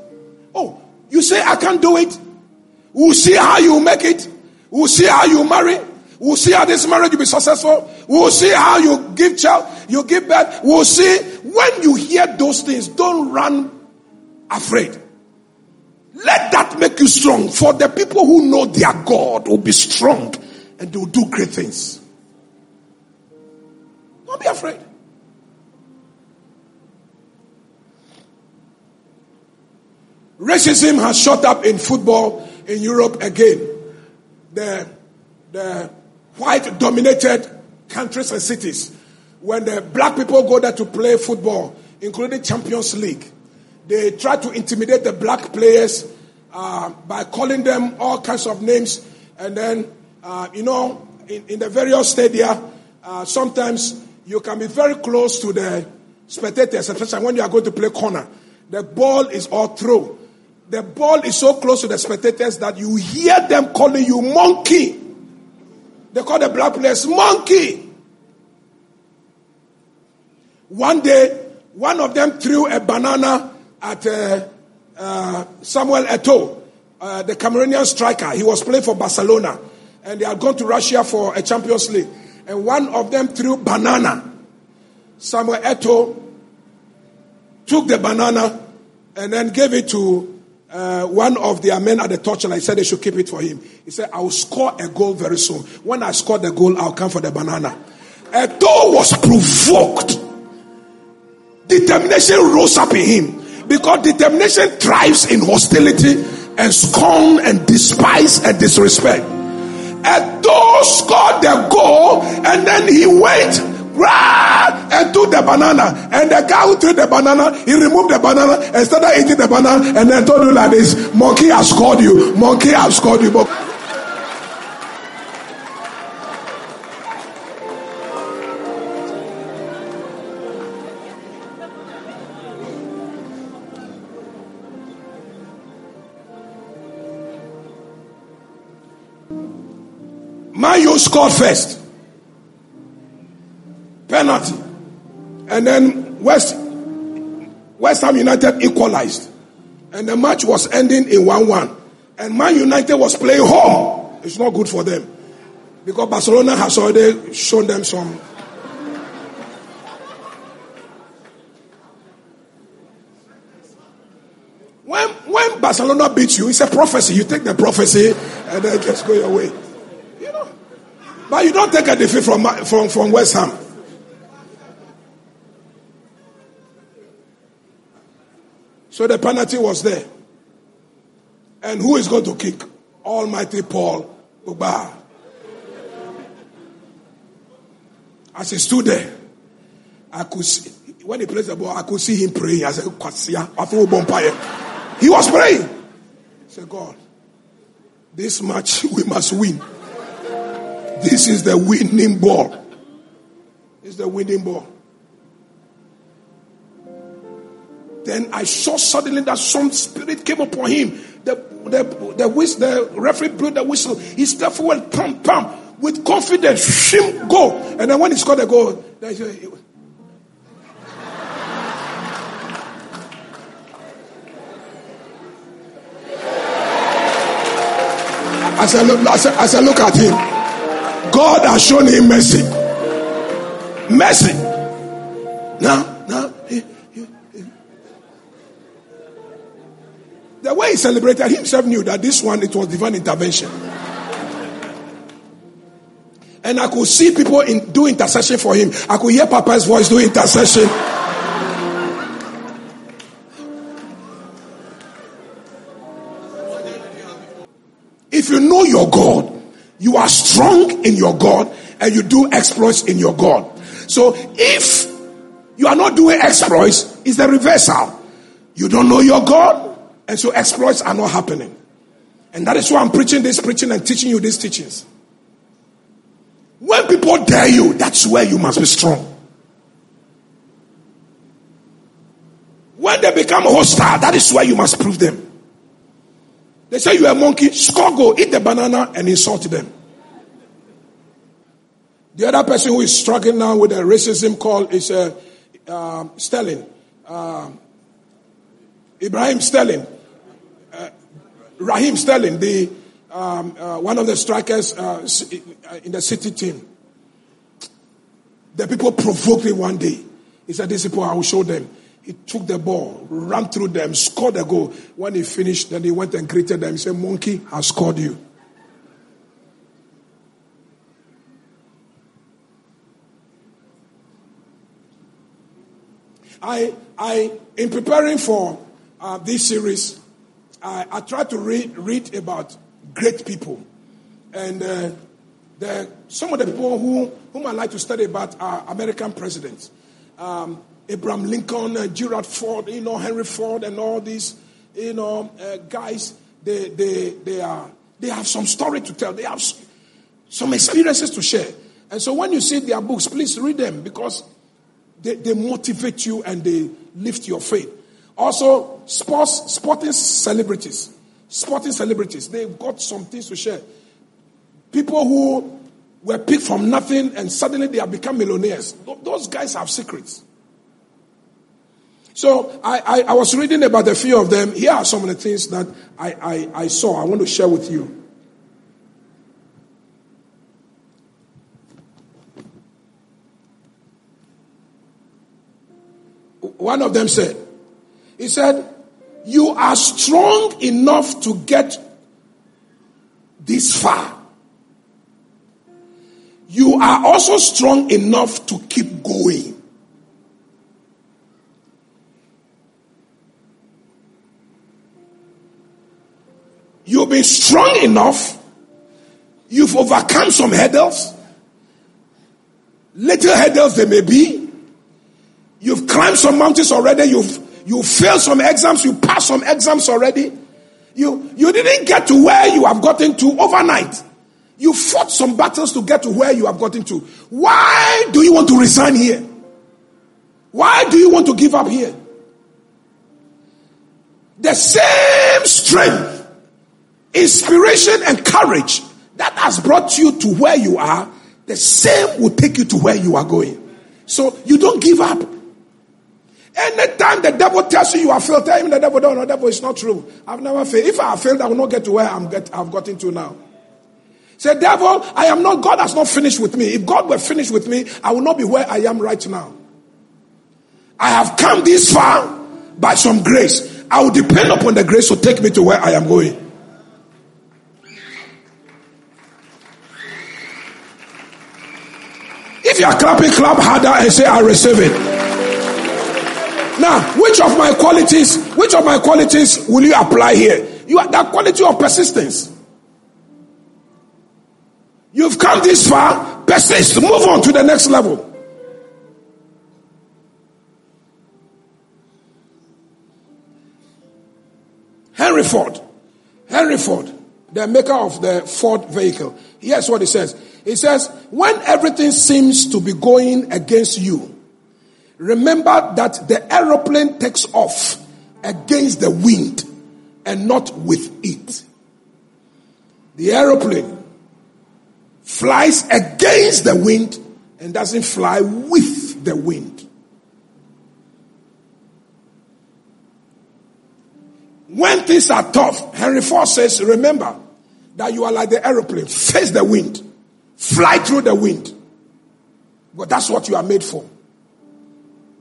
Oh, you say I can't do it. We'll see how you make it. We'll see how you marry. We'll see how this marriage will be successful. We'll see how you give child, you give birth. We'll see. When you hear those things, don't run afraid. Let that make you strong. For the people who know their God will be strong and they will do great things. Racism has shot up in football in Europe again. The, the white dominated countries and cities, when the black people go there to play football, including Champions League, they try to intimidate the black players uh, by calling them all kinds of names. And then, uh, you know, in, in, the various stadia, uh, sometimes you can be very close to the spectators, especially when you are going to play corner. The ball is all through the ball is so close to the spectators that you hear them calling you monkey. They call the black players monkey. One day, one of them threw a banana at uh, uh, Samuel Eto'o, uh, the Cameroonian striker. He was playing for Barcelona, and they had gone to Russia for a Champions League. And one of them threw banana. Samuel Eto'o took the banana and then gave it to uh, one of their men at the torchlight said they should keep it for him. He said, I will score a goal very soon. When I score the goal, I'll come for the banana. A Eto'o was provoked. Determination rose up in him because determination thrives in hostility and scorn and despise and disrespect. Those scored the goal, and then he went rah, and took the banana. And the guy who took the banana, he removed the banana and started eating the banana, and then told you like this: "Monkey has scored you. Monkey has scored you." But Man U scored first. Penalty. And then West West Ham United equalized. And the match was ending in 1 1. And Man United was playing home. It's not good for them. Because Barcelona has already shown them some. When, when Barcelona beats you, it's a prophecy. You take the prophecy and then just go your way. You know. But you don't take a defeat from, from, from West Ham. So the penalty was there. And who is going to kick? Almighty Paul Pogba. As he stood there, I could see, when he placed the ball, I could see him praying. I said. He was praying. He said, God, this match we must win. This is the winning ball. Is the winning ball. Then I saw suddenly that some spirit came upon him. The the the, whistle, the referee blew the whistle. He stepped forward, pam pam, with confidence, shim, go. And then when he scored the goal, then he said, I, look, I, as I look at him, God has shown him mercy. Mercy. Now, the way he celebrated, himself knew that this one it was divine intervention. And I could see people in, do intercession for him. I could hear Papa's voice do intercession. If you know your God, you are strong in your God and you do exploits in your God. So if you are not doing exploits, it's the reversal. You don't know your God, and so exploits are not happening. And that is why I'm preaching this preaching and teaching you these teachings. When people dare you, that's where you must be strong. When they become hostile, that is where you must prove them. They say you are a monkey, score go, eat the banana and insult them. The other person who is struggling now with the racism call is uh, uh, Sterling. Uh, Ibrahim Sterling. Uh, Raheem Sterling, the, um, uh, one of the strikers uh, in the city team. The people provoked him one day. He said, These people, I will show them. He took the ball, ran through them, scored a goal. When he finished, then he went and greeted them. He said, Monkey has scored you. I, I, in preparing for uh, this series, I, I tried to read, read about great people. And uh, the, some of the people who, whom I like to study about are American presidents. Um, Abraham Lincoln, uh, Gerald Ford, you know, Henry Ford, and all these, you know, uh, guys, they, they, they, are, they have some story to tell. They have some experiences to share. And so when you see their books, please read them because they, they motivate you and they lift your faith. Also, sports, sporting celebrities, sporting celebrities, they've got some things to share. People who were picked from nothing and suddenly they have become millionaires. Those guys have secrets. So I, I, I, was reading about a few of them. Here are some of the things that I, I, I saw. I want to share with you. One of them said, he said, you are strong enough to get this far. You are also strong enough to keep going. You've been strong enough. You've overcome some hurdles. Little hurdles they may be. You've climbed some mountains already. You've you failed some exams. You passed some exams already. You you didn't get to where you have gotten to overnight. You fought some battles to get to where you have gotten to. Why do you want to resign here? Why do you want to give up here? The same strength, inspiration, and courage that has brought you to where you are, the same will take you to where you are going. So you don't give up. Anytime the devil tells you you are failed, tell him the devil, no, no, devil, it's not true. I've never failed. If I have failed, I will not get to where I'm get, I've gotten to now. Say, devil, I am not, God has not finished with me. If God were finished with me, I will not be where I am right now. I have come this far by some grace. I will depend upon the grace to take me to where I am going. If you are clapping, clap harder and say, I receive it. Now, which of my qualities, which of my qualities will you apply here? You are that quality of persistence. You've come this far, persist, move on to the next level. Henry Ford. Henry Ford, the maker of the Ford vehicle. Here's what he says. He says, when everything seems to be going against you, remember that the aeroplane takes off against the wind and not with it. The aeroplane flies against the wind and doesn't fly with the wind. When things are tough, Henry Ford says, remember that you are like the aeroplane, face the wind, fly through the wind. But that's what you are made for.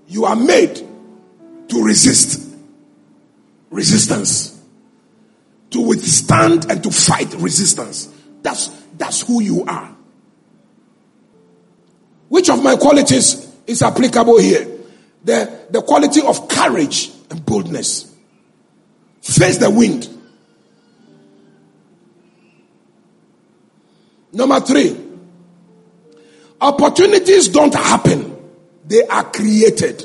You are made to resist resistance, to withstand and to fight resistance. That's, that's who you are. Which of my qualities is applicable here? The, the quality of courage and boldness. Face the wind. Number three, opportunities don't happen, they are created.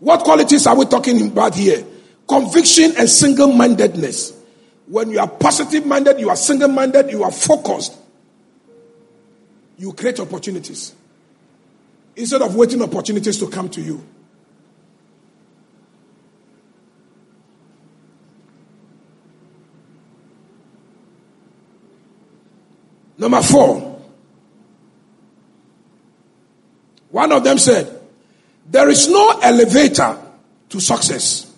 What qualities are we talking about here? Conviction and single mindedness. When you are positive minded, you are single minded, you are focused, you create opportunities instead of waiting opportunities to come to you. Number four. One of them said, There is no elevator to success.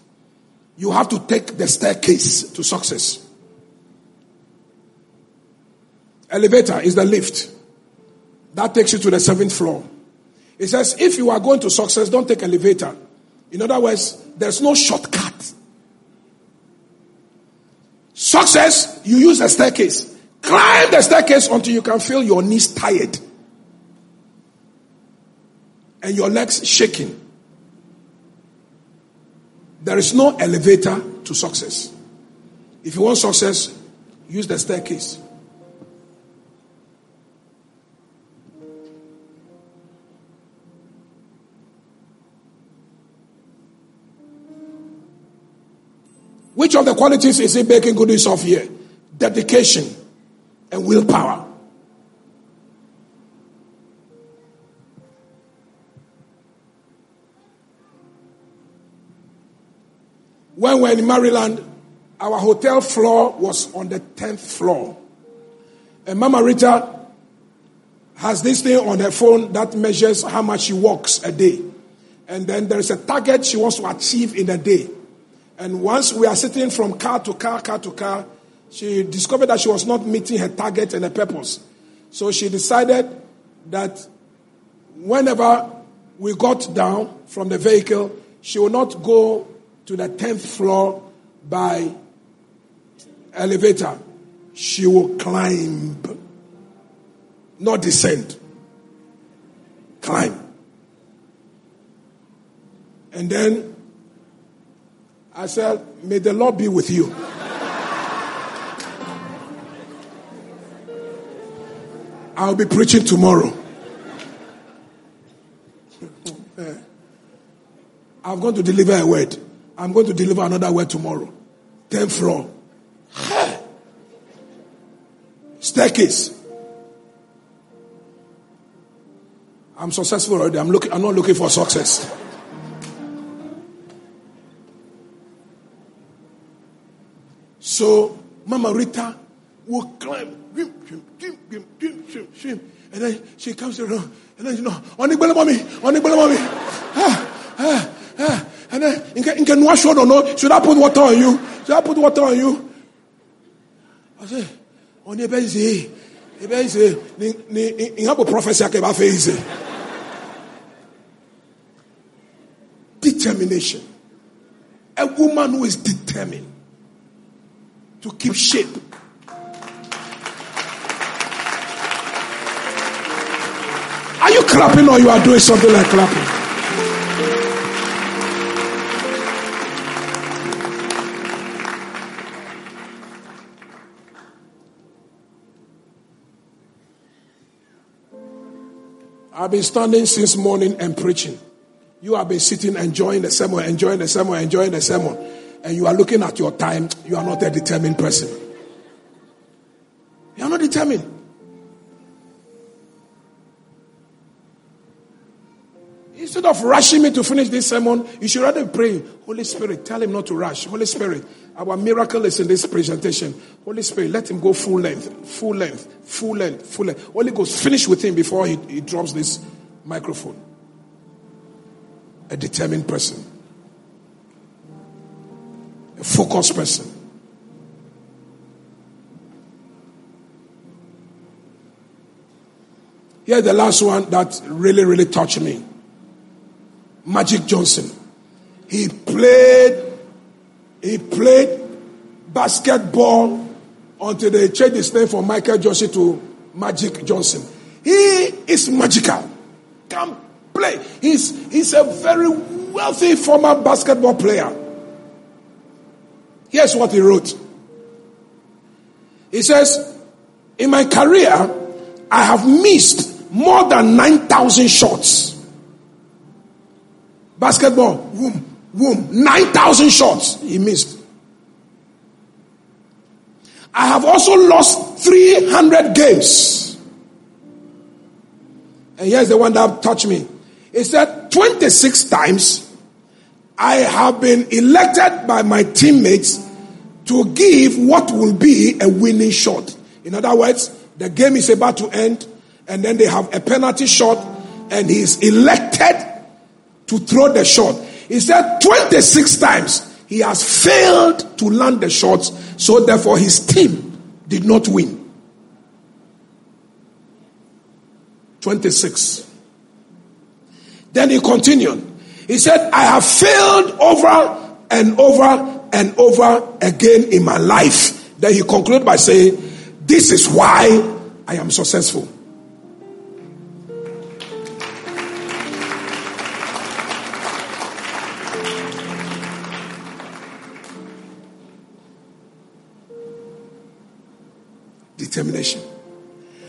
You have to take the staircase to success. Elevator is the lift that takes you to the seventh floor. It says, if you are going to success, don't take elevator. In other words, there's no shortcut. Success, you use a staircase. Climb the staircase until you can feel your knees tired and your legs shaking. There is no elevator to success. If you want success, use the staircase. Which of the qualities is he making good use of here? Dedication and willpower. When we were in Maryland, our hotel floor was on the 10th floor. And Mama Rita has this thing on her phone that measures how much she walks a day. And then there is a target she wants to achieve in a day. And once we are sitting from car to car, car to car, she discovered that she was not meeting her target and her purpose. So she decided that whenever we got down from the vehicle, she will not go to the 10th floor by elevator. She will climb, not descend. Climb. And then I said, May the Lord be with you. I'll be preaching tomorrow. Eh. I'm going to deliver a word. I'm going to deliver another word tomorrow. 10th floor. Staircase. I'm successful already. I'm looking I'm not looking for success. So Mama Rita will climb, and then she comes around, and then you know, on the mommy, on the mommy, ah, ah, ah, and then in can wash or no? Should I put water on you? Should I put water on you? I say, on bed, say, the bed, say, in have a prophecy I can face. Determination. A woman who is determined to keep shape. Are you clapping or you are doing something like clapping? I've been standing since morning and preaching. You have been sitting, enjoying the sermon, enjoying the sermon, enjoying the sermon and you are looking at your time, you are not a determined person. You are not determined. Instead of rushing me to finish this sermon, you should rather pray, Holy Spirit, tell him not to rush. Holy Spirit, our miracle is in this presentation. Holy Spirit, let him go full length, full length, full length, full length. Holy Ghost, finish with him before he, he drops this microphone. A determined person a focused person. Here's the last one that really, really touched me Magic Johnson. He played, he played basketball until they changed his name from Michael Johnson to Magic Johnson. He is magical. Can play. He's, he's a very wealthy former basketball player. Here's what he wrote. He says, In my career, I have missed more than 9,000 shots. Basketball, womb, womb, 9,000 shots he missed. I have also lost 300 games. And here's the one that touched me. He said, 26 times I have been elected by my teammates to give what will be a winning shot. In other words, the game is about to end, and then they have a penalty shot, and he's elected to throw the shot. He said 26 times he has failed to land the shots, so therefore his team did not win. 26. Then he continued. He said, I have failed over and over and over again in my life. Then he concluded by saying, This is why I am successful. Determination.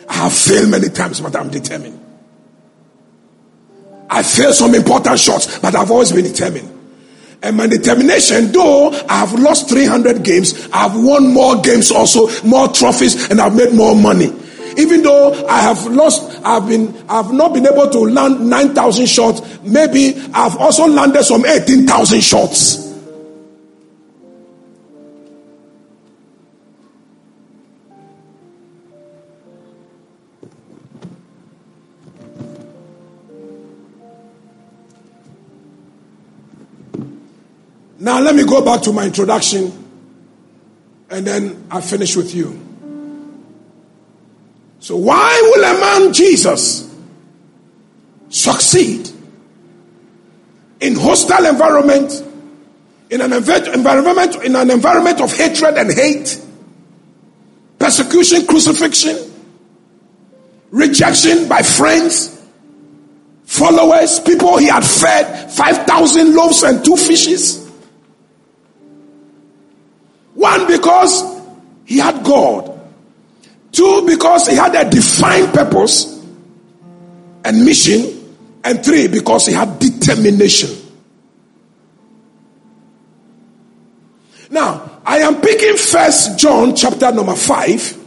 I have failed many times, but I'm determined. I failed some important shots, but I've always been determined. And my determination, though I have lost 300 games, I have won more games also, more trophies, and I've made more money. Even though I have lost, I've been, I've not been able to land 9,000 shots, maybe I've also landed some 18,000 shots. Now, let me go back to my introduction and then I finish with you. So, why will a man, Jesus, succeed in hostile environment, in an environment, in an environment of hatred and hate, persecution, crucifixion, rejection by friends, followers, people he had fed 5,000 loaves and two fishes? One, because he had God. Two, because he had a defined purpose and mission. And three, because he had determination. Now, I am picking first John chapter number 5,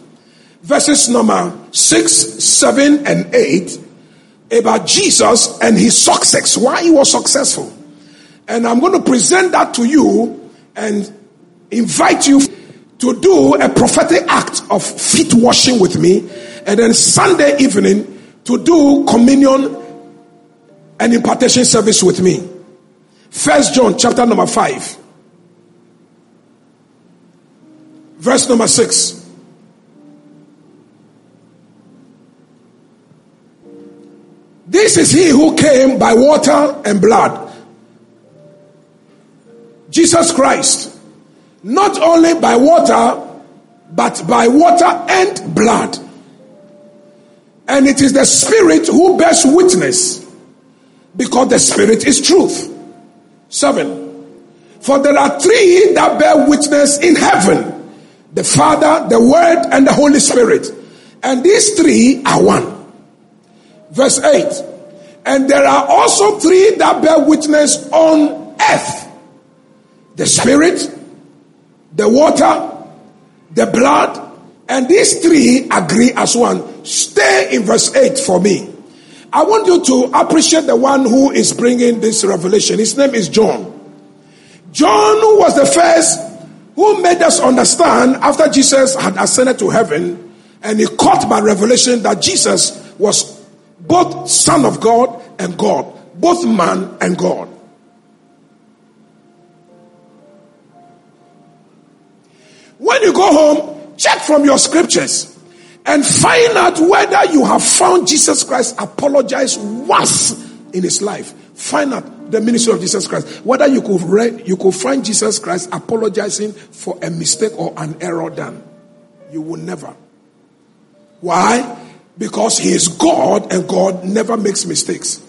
verses number 6, 7, and 8 about Jesus and his success, why he was successful. And I'm going to present that to you and invite you to do a prophetic act of feet washing with me, and then Sunday evening to do communion and impartation service with me. First John chapter number 5. Verse number 6. This is he who came by water and blood. Jesus Christ. Not only by water, but by water and blood. And it is the Spirit who bears witness because the Spirit is truth. Seven. For there are three that bear witness in heaven the Father, the Word, and the Holy Spirit. And these three are one. Verse 8. And there are also three that bear witness on earth the Spirit, the water, the blood, and these three agree as one. Stay in verse 8 for me. I want you to appreciate the one who is bringing this revelation. His name is John. John was the first who made us understand after Jesus had ascended to heaven and he caught by revelation that Jesus was both Son of God and God, both man and God. When you go home, check from your scriptures and find out whether you have found Jesus Christ apologize once in his life. Find out the ministry of Jesus Christ. Whether you could read, you could find Jesus Christ apologizing for a mistake or an error done. You will never. Why? Because he is God and God never makes mistakes.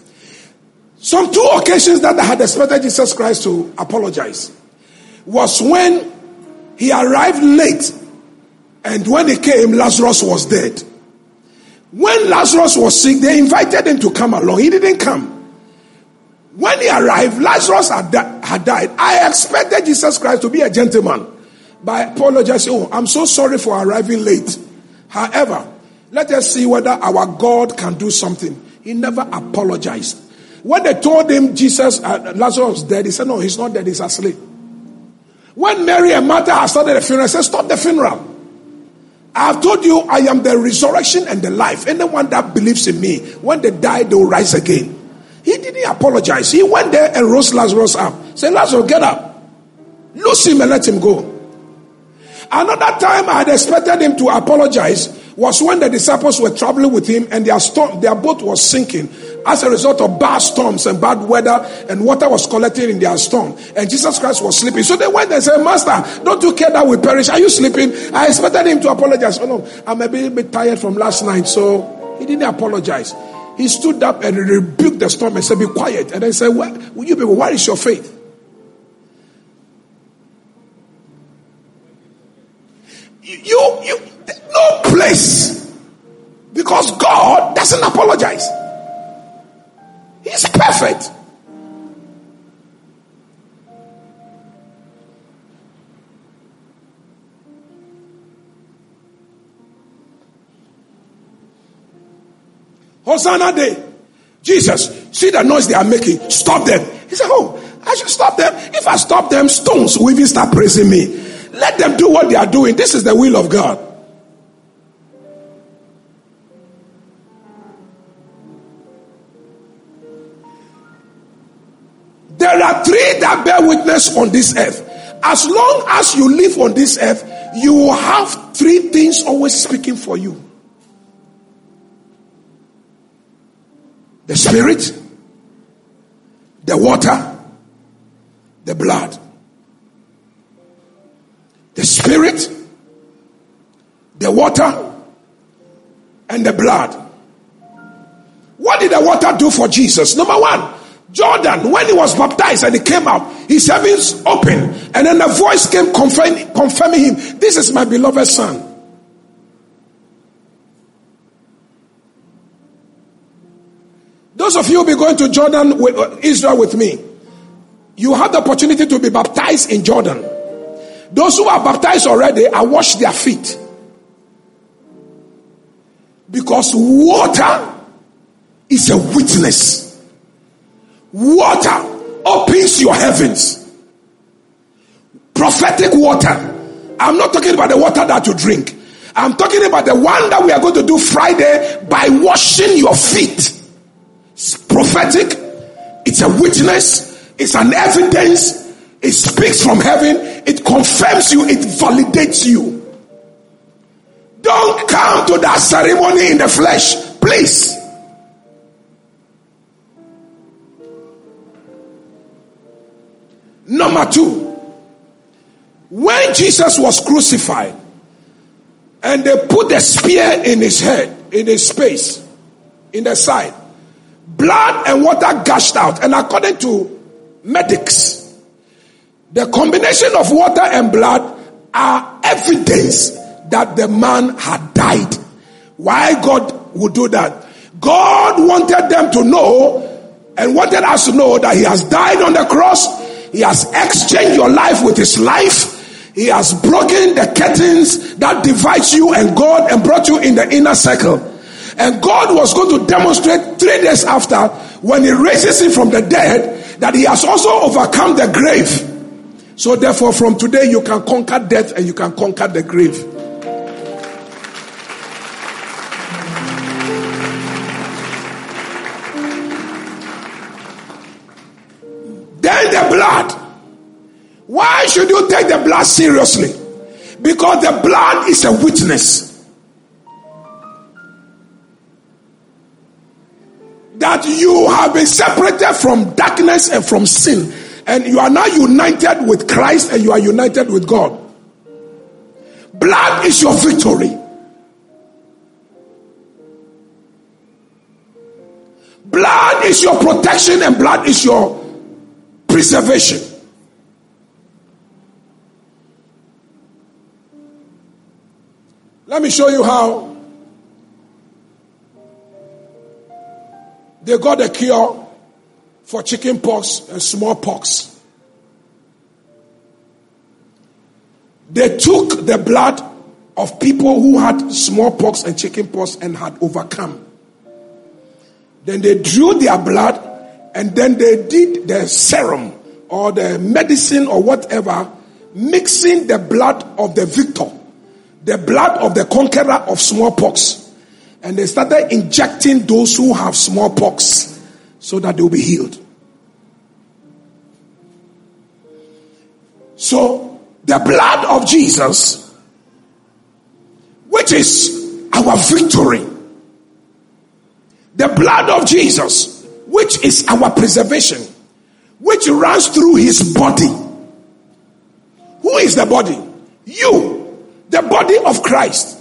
Some two occasions that I had expected Jesus Christ to apologize was when he arrived late and when he came, Lazarus was dead. When Lazarus was sick, they invited him to come along. He didn't come. When he arrived, Lazarus had, di- had died. I expected Jesus Christ to be a gentleman by apologizing. Oh, I'm so sorry for arriving late. However, let us see whether our God can do something. He never apologized. When they told him Jesus, uh, Lazarus was dead, he said, No, he's not dead, he's asleep. When Mary and Martha had started the funeral, he said, Stop the funeral. I have told you, I am the resurrection and the life. Anyone that believes in me, when they die, they will rise again. He didn't apologize. He went there and rose Lazarus up. Said, Lazarus, get up. Loose him and let him go. Another time I had expected him to apologize was when the disciples were traveling with him and their storm, their boat was sinking as a result of bad storms and bad weather and water was collecting in their storm. And Jesus Christ was sleeping. So they went and said, Master, don't you care that we perish? Are you sleeping? I expected him to apologize. Oh no, I'm a bit, bit tired from last night. So he didn't apologize. He stood up and rebuked the storm and said, Be quiet. And then said, Well, you people, where is your faith? You, you, no place. Because God doesn't apologize. He's perfect. Hosanna Day. Jesus, see the noise they are making. Stop them. He said, Oh, I should stop them. If I stop them, stones will even start praising me. Let them do what they are doing. This is the will of God. There are three that bear witness on this earth. As long as you live on this earth, you will have three things always speaking for you the spirit, the water, the blood. The spirit, the water, and the blood. What did the water do for Jesus? Number one, Jordan, when he was baptized and he came out, his heavens opened, and then a voice came confirming, confirming him, This is my beloved son. Those of you who be going to Jordan, with, uh, Israel with me, you have the opportunity to be baptized in Jordan. Those who are baptized already, I wash their feet. Because water is a witness. Water opens your heavens. Prophetic water. I'm not talking about the water that you drink. I'm talking about the one that we are going to do Friday by washing your feet. It's prophetic. It's a witness. It's an evidence. It speaks from heaven. It confirms you. It validates you. Don't come to that ceremony in the flesh. Please. Number two, when Jesus was crucified and they put the spear in his head, in his space, in the side, blood and water gushed out. And according to medics, the combination of water and blood are evidence that the man had died. Why God would do that? God wanted them to know and wanted us to know that He has died on the cross. He has exchanged your life with His life. He has broken the curtains that divides you and God and brought you in the inner circle. And God was going to demonstrate three days after when He raises Him from the dead that He has also overcome the grave. So therefore, from today, you can conquer death and you can conquer the grave. Should you take the blood seriously? Because the blood is a witness. That you have been separated from darkness and from sin and you are now united with Christ and you are united with God. Blood is your victory. Blood is your protection and blood is your preservation. Let me show you how they got a cure for chicken pox and smallpox. They took the blood of people who had smallpox and chicken pox and had overcome. Then they drew their blood and then they did the serum or the medicine or whatever, mixing the blood of the victor, the blood of the conqueror of smallpox. And they started injecting those who have smallpox so that they will be healed. So, the blood of Jesus, which is our victory, the blood of Jesus, which is our preservation, which runs through his body. Who is the body? You, the body of Christ.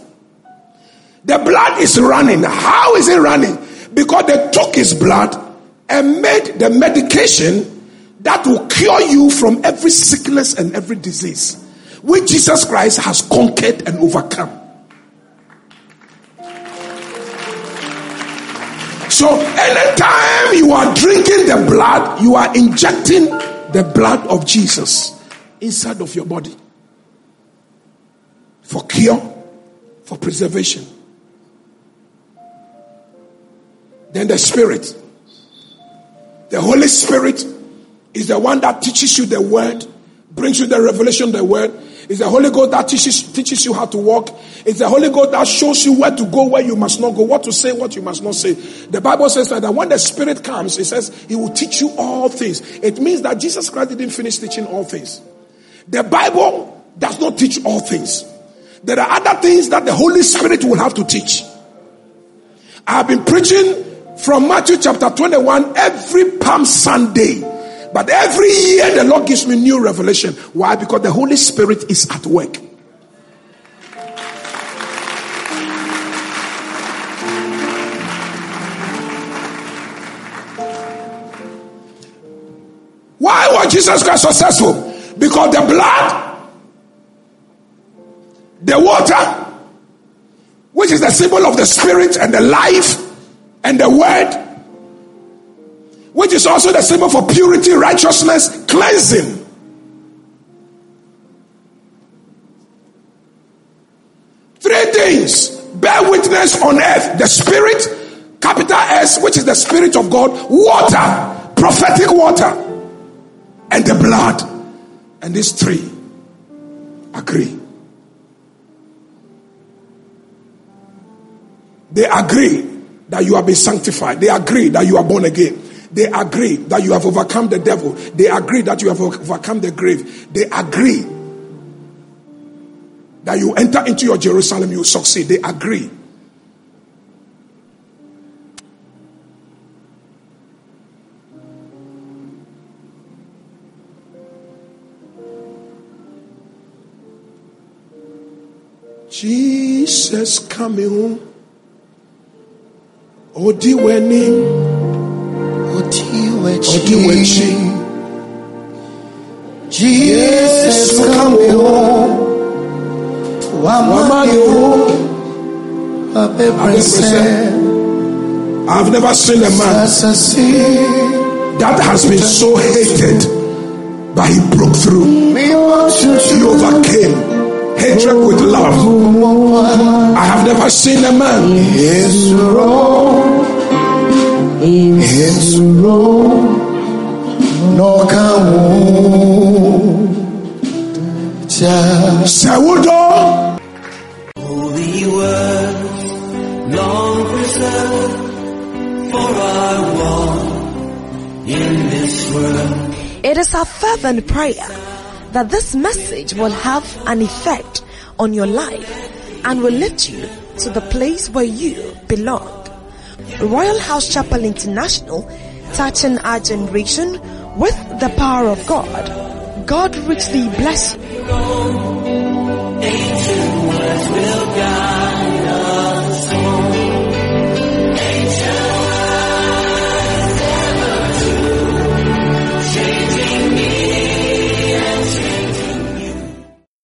The blood is running. How is it running? Because they took his blood and made the medication that will cure you from every sickness and every disease, which Jesus Christ has conquered and overcome. So, anytime you are drinking the blood, you are injecting the blood of Jesus inside of your body for cure, for preservation. Then the Spirit. The Holy Spirit is the one that teaches you the word, brings you the revelation of the word. It's the Holy Ghost that teaches, teaches you how to walk. It's the Holy Ghost that shows you where to go, where you must not go, what to say, what you must not say. The Bible says that, that when the Spirit comes, it says He will teach you all things. It means that Jesus Christ didn't finish teaching all things. The Bible does not teach all things. There are other things that the Holy Spirit will have to teach. I have been preaching from Matthew chapter 21 every Palm Sunday. But every year the Lord gives me new revelation. Why? Because the Holy Spirit is at work. Why was Jesus Christ successful? Because the blood, the water, which is the symbol of the spirit and the life and the word, which is also the symbol for purity, righteousness, cleansing. Three things bear witness on earth the spirit, capital S, which is the spirit of God, water, prophetic water and the blood. And these three agree. They agree that you have been sanctified. They agree that you are born again. They agree that you have overcome the devil. They agree that you have overcome the grave. They agree that you enter into your Jerusalem, you succeed. They agree. Jesus coming. Odi weni.
Oti wechi.
Odi wechi.
Jesus coming home. Wamani home. Abe.
I've never seen a man that has been so hated, but he broke through. He overcame hatred with love. I have never seen a man
It's wrong. It's wrong. No can
Sewudo.
Holy word, long preserved, for I walk in this world.
It is our fervent prayer that this message will have an effect on your life and will lead you to the place where you belong. Royalhouse Chapel International, touching our generation with the power of God. God richly bless you.